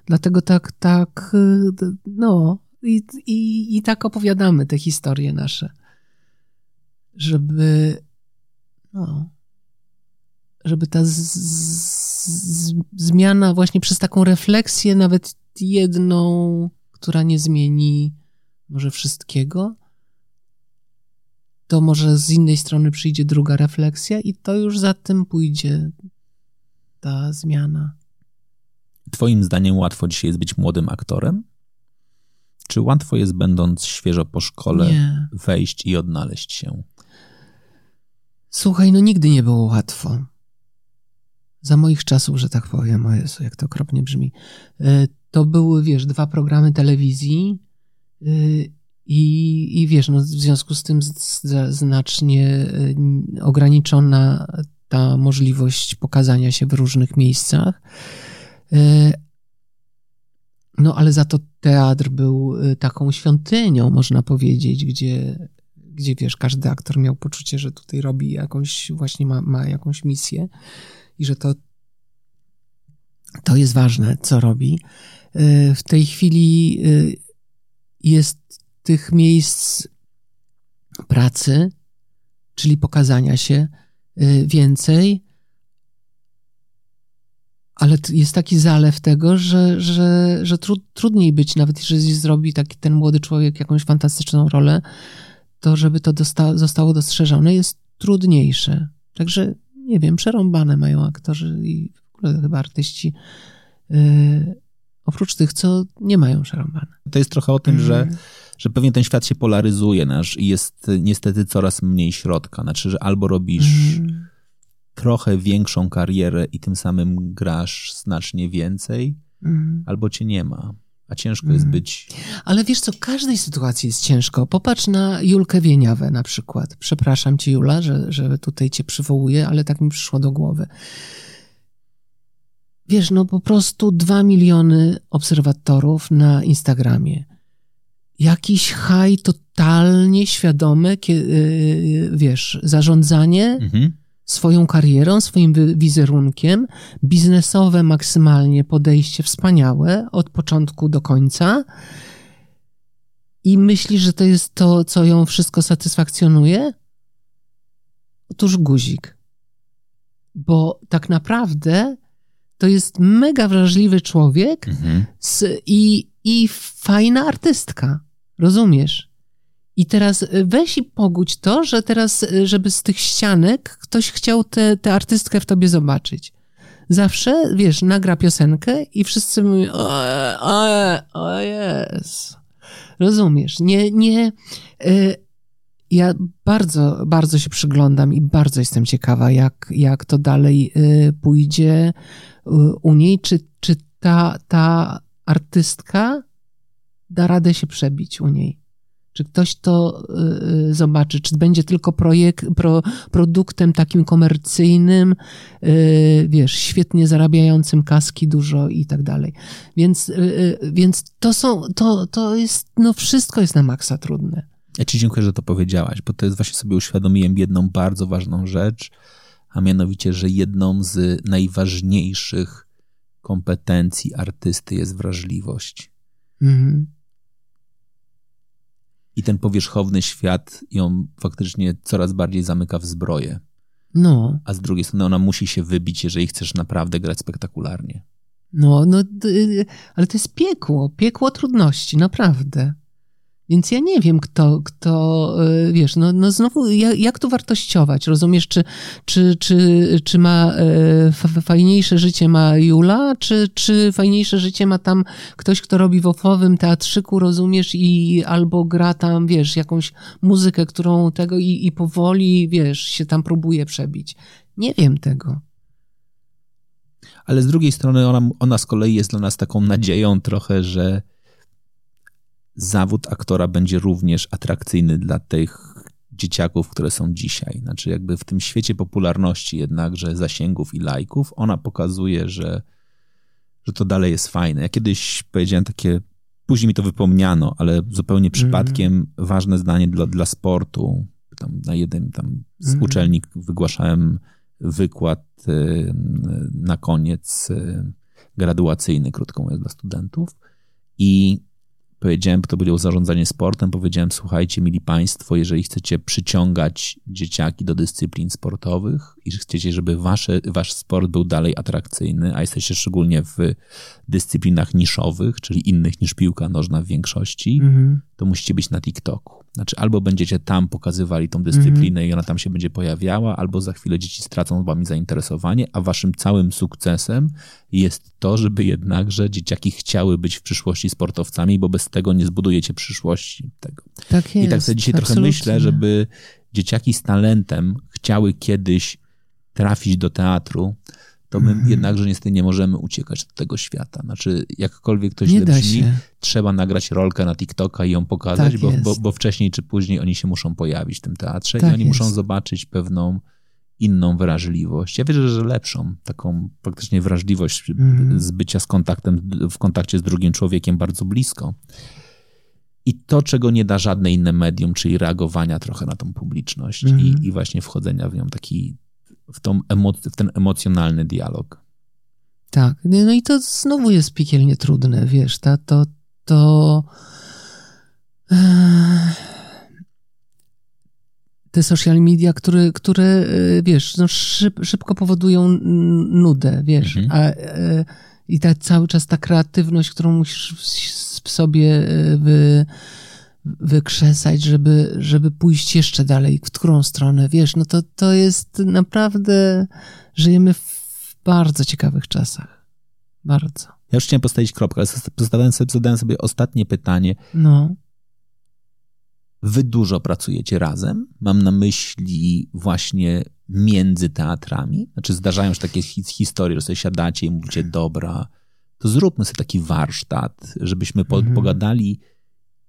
Dlatego tak, tak, y, no i, i, i tak opowiadamy te historie nasze. Żeby, no, żeby ta z, z, zmiana właśnie przez taką refleksję, nawet jedną, która nie zmieni może wszystkiego, to może z innej strony przyjdzie druga refleksja i to już za tym pójdzie ta zmiana. Twoim zdaniem łatwo dzisiaj jest być młodym aktorem? Czy łatwo jest, będąc świeżo po szkole, Nie. wejść i odnaleźć się? Słuchaj, no nigdy nie było łatwo. Za moich czasów, że tak powiem, o Jezu, jak to okropnie brzmi. E, To były, wiesz, dwa programy telewizji e, i, i wiesz, no w związku z tym znacznie e, ograniczona ta możliwość pokazania się w różnych miejscach. No ale za to teatr był taką świątynią, można powiedzieć, gdzie gdzie wiesz, każdy aktor miał poczucie, że tutaj robi jakąś, właśnie ma, ma jakąś misję i że to, to jest ważne, co robi. Y, W tej chwili y, jest tych miejsc pracy, czyli pokazania się y, więcej, ale jest taki zalew tego, że, że, że tru, trudniej być, nawet jeżeli zrobi taki ten młody człowiek jakąś fantastyczną rolę, to żeby to dosta- zostało dostrzeżone jest trudniejsze. Także nie wiem, przerąbane mają aktorzy i w ogóle chyba artyści. Yy, oprócz tych, co nie mają przerąbane. To jest trochę o tym, że, Mm. że pewnie ten świat się polaryzuje nasz i jest niestety coraz mniej środka. Znaczy, że albo robisz Mm. trochę większą karierę i tym samym grasz znacznie więcej, Mm. albo cię nie ma. A ciężko jest Mhm. być. Ale wiesz co, każdej sytuacji jest ciężko. Popatrz na Julkę Wieniawę na przykład. Przepraszam cię, Jula, że, że tutaj cię przywołuję, ale tak mi przyszło do głowy. Wiesz, no po prostu dwa miliony obserwatorów na Instagramie. Jakiś haj totalnie świadome, kie- yy, wiesz, zarządzanie Mhm. Swoją karierą, swoim wizerunkiem, biznesowe maksymalnie podejście wspaniałe od początku do końca i myśli, że to jest to, co ją wszystko satysfakcjonuje? Otóż guzik. Bo tak naprawdę to jest mega wrażliwy człowiek Mhm. z, i, i fajna artystka. Rozumiesz? I teraz y, weź i pogódź to, że teraz, y, żeby z tych ścianek ktoś chciał tę artystkę w tobie zobaczyć. Zawsze, wiesz, nagra piosenkę i wszyscy mówią, o, o, o jest. Rozumiesz? Nie, nie. Y, ja bardzo, bardzo się przyglądam i bardzo jestem ciekawa, jak, jak to dalej y, pójdzie y, u niej. Czy, czy ta, ta artystka da radę się przebić u niej? Czy ktoś to y, zobaczy? Czy będzie tylko projekt, pro, produktem takim komercyjnym, y, wiesz, świetnie zarabiającym kaski dużo i tak dalej. Więc, y, więc to są, to, to jest, no wszystko jest na maksa trudne. Ja ci dziękuję, że to powiedziałaś, bo to jest właśnie sobie uświadomiłem jedną bardzo ważną rzecz, a mianowicie, że jedną z najważniejszych kompetencji artysty jest wrażliwość. Mhm. I ten powierzchowny świat ją faktycznie coraz bardziej zamyka w zbroję. No. A z drugiej strony ona musi się wybić, jeżeli chcesz naprawdę grać spektakularnie. No, no, ale to jest piekło, piekło trudności, naprawdę. Więc ja nie wiem, kto, kto e, wiesz, no, no znowu, jak, jak tu wartościować? Rozumiesz, czy, czy, czy, czy ma e, fajniejsze życie ma Jula, czy, czy fajniejsze życie ma tam ktoś, kto robi w ofowym teatrzyku, rozumiesz, i albo gra tam, wiesz, jakąś muzykę, którą tego i, i powoli, wiesz, się tam próbuje przebić. Nie wiem tego. Ale z drugiej strony ona, ona z kolei jest dla nas taką nadzieją trochę, że zawód aktora będzie również atrakcyjny dla tych dzieciaków, które są dzisiaj. Znaczy, jakby w tym świecie popularności, jednakże zasięgów i lajków, ona pokazuje, że, że to dalej jest fajne. Ja kiedyś powiedziałem takie, później mi to wypomniano, ale zupełnie przypadkiem mm. ważne zdanie dla, dla sportu. Tam na jednym tam z mm. uczelni wygłaszałem wykład y, na koniec y, graduacyjny, krótko mówiąc, dla studentów. I powiedziałem, to było zarządzanie sportem, powiedziałem, słuchajcie, mili państwo, jeżeli chcecie przyciągać dzieciaki do dyscyplin sportowych i chcecie, żeby wasze, wasz sport był dalej atrakcyjny, a jesteście szczególnie w dyscyplinach niszowych, czyli innych niż piłka nożna w większości, -hmm. to musicie być na TikToku. Znaczy, albo będziecie tam pokazywali tą dyscyplinę -hmm. i ona tam się będzie pojawiała, albo za chwilę dzieci stracą wami zainteresowanie, a waszym całym sukcesem jest to, żeby jednakże dzieciaki chciały być w przyszłości sportowcami, bo bez tego nie zbudujecie przyszłości tego. Tak jest, I tak sobie dzisiaj absolutnie. trochę myślę, żeby dzieciaki z talentem chciały kiedyś trafić do teatru, to my mm. jednakże niestety nie możemy uciekać od tego świata. Znaczy, jakkolwiek to źle brzmi, trzeba nagrać rolkę na TikToka i ją pokazać, tak bo, bo, bo, wcześniej czy później oni się muszą pojawić w tym teatrze tak i oni jest. muszą zobaczyć pewną inną wrażliwość. Ja wierzę, że lepszą, taką faktycznie wrażliwość mm. z bycia z kontaktem, w kontakcie z drugim człowiekiem bardzo blisko. I to, czego nie da żadne inne medium, czyli reagowania trochę na tą publiczność mm. i, i właśnie wchodzenia w nią taki w, tą emo- w ten emocjonalny dialog. Tak, no i to znowu jest piekielnie trudne, wiesz, ta, to, to te social media, które, które wiesz, no szyb, szybko powodują nudę, wiesz, mhm. a, e, i ta cały czas ta kreatywność, którą musisz w sobie e, wy, wykrzesać, żeby, żeby pójść jeszcze dalej, w którą stronę, wiesz, no to, to jest naprawdę, żyjemy w bardzo ciekawych czasach. Bardzo. Ja już chciałem postawić kropkę, ale zadałem sobie, zadałem sobie ostatnie pytanie. No. Wy dużo pracujecie razem? Mam na myśli właśnie między teatrami. Znaczy zdarzają się takie historie, że sobie siadacie i mówicie, dobra, to zróbmy sobie taki warsztat, żebyśmy mhm. pogadali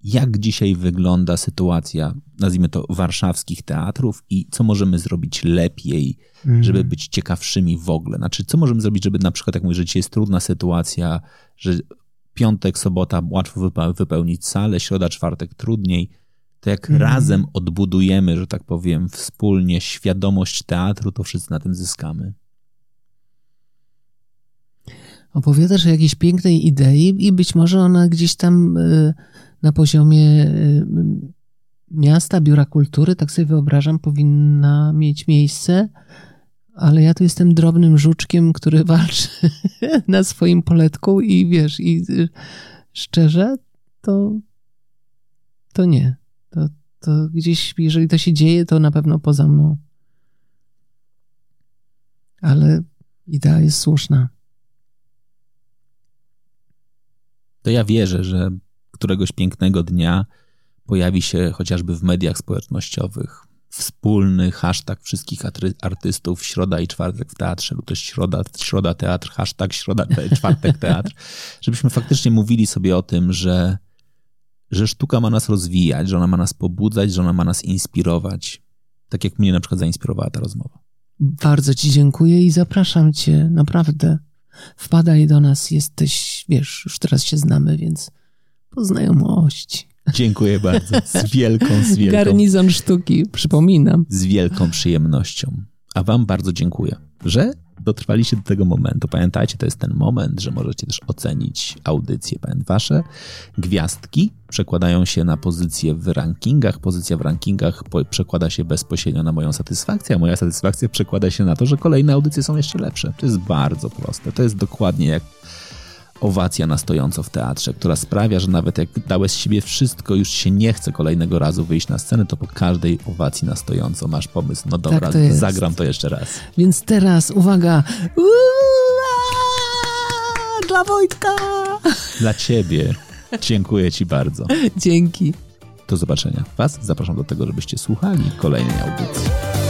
jak dzisiaj wygląda sytuacja, nazwijmy to, warszawskich teatrów i co możemy zrobić lepiej, mm. żeby być ciekawszymi w ogóle. Znaczy, co możemy zrobić, żeby na przykład, jak mówię, że dzisiaj jest trudna sytuacja, że piątek, sobota łatwo wypełnić salę, środa, czwartek trudniej, to jak mm. razem odbudujemy, że tak powiem, wspólnie świadomość teatru, to wszyscy na tym zyskamy. Opowiadasz o jakiejś pięknej idei i być może ona gdzieś tam... Y, na poziomie y, miasta, biura kultury, tak sobie wyobrażam, powinna mieć miejsce, ale ja tu jestem drobnym żuczkiem, który walczy na swoim poletku i wiesz, i y, szczerze, to, to nie. To, to gdzieś, jeżeli to się dzieje, to na pewno poza mną. Ale idea jest słuszna. To ja wierzę, że któregoś pięknego dnia pojawi się chociażby w mediach społecznościowych wspólny hashtag wszystkich artystów środa i czwartek w teatrze lub też środa, środa teatr, hashtag środa, te, czwartek teatr, żebyśmy faktycznie mówili sobie o tym, że że sztuka ma nas rozwijać, że ona ma nas pobudzać, że ona ma nas inspirować. Tak jak mnie na przykład zainspirowała ta rozmowa. Bardzo Ci dziękuję i zapraszam Cię, naprawdę. Wpadaj do nas, jesteś, wiesz, już teraz się znamy, więc po znajomości. Dziękuję bardzo. Z wielką, z wielką. Garnizon sztuki, przypominam. Z wielką przyjemnością. A Wam bardzo dziękuję, że dotrwaliście do tego momentu. Pamiętajcie, to jest ten moment, że możecie też ocenić audycję. Wasze gwiazdki przekładają się na pozycję w rankingach. Pozycja w rankingach przekłada się bezpośrednio na moją satysfakcję, a moja satysfakcja przekłada się na to, że kolejne audycje są jeszcze lepsze. To jest bardzo proste. To jest dokładnie jak owacja na stojąco w teatrze, która sprawia, że nawet jak dałeś z siebie wszystko, już się nie chce kolejnego razu wyjść na scenę, to po każdej owacji na stojąco masz pomysł, no dobra, tak to zagram to jeszcze raz. Więc teraz, uwaga, dla Wojtka! Dla ciebie. Dziękuję ci bardzo. Dzięki. Do zobaczenia. Was zapraszam do tego, żebyście słuchali kolejnej audycji.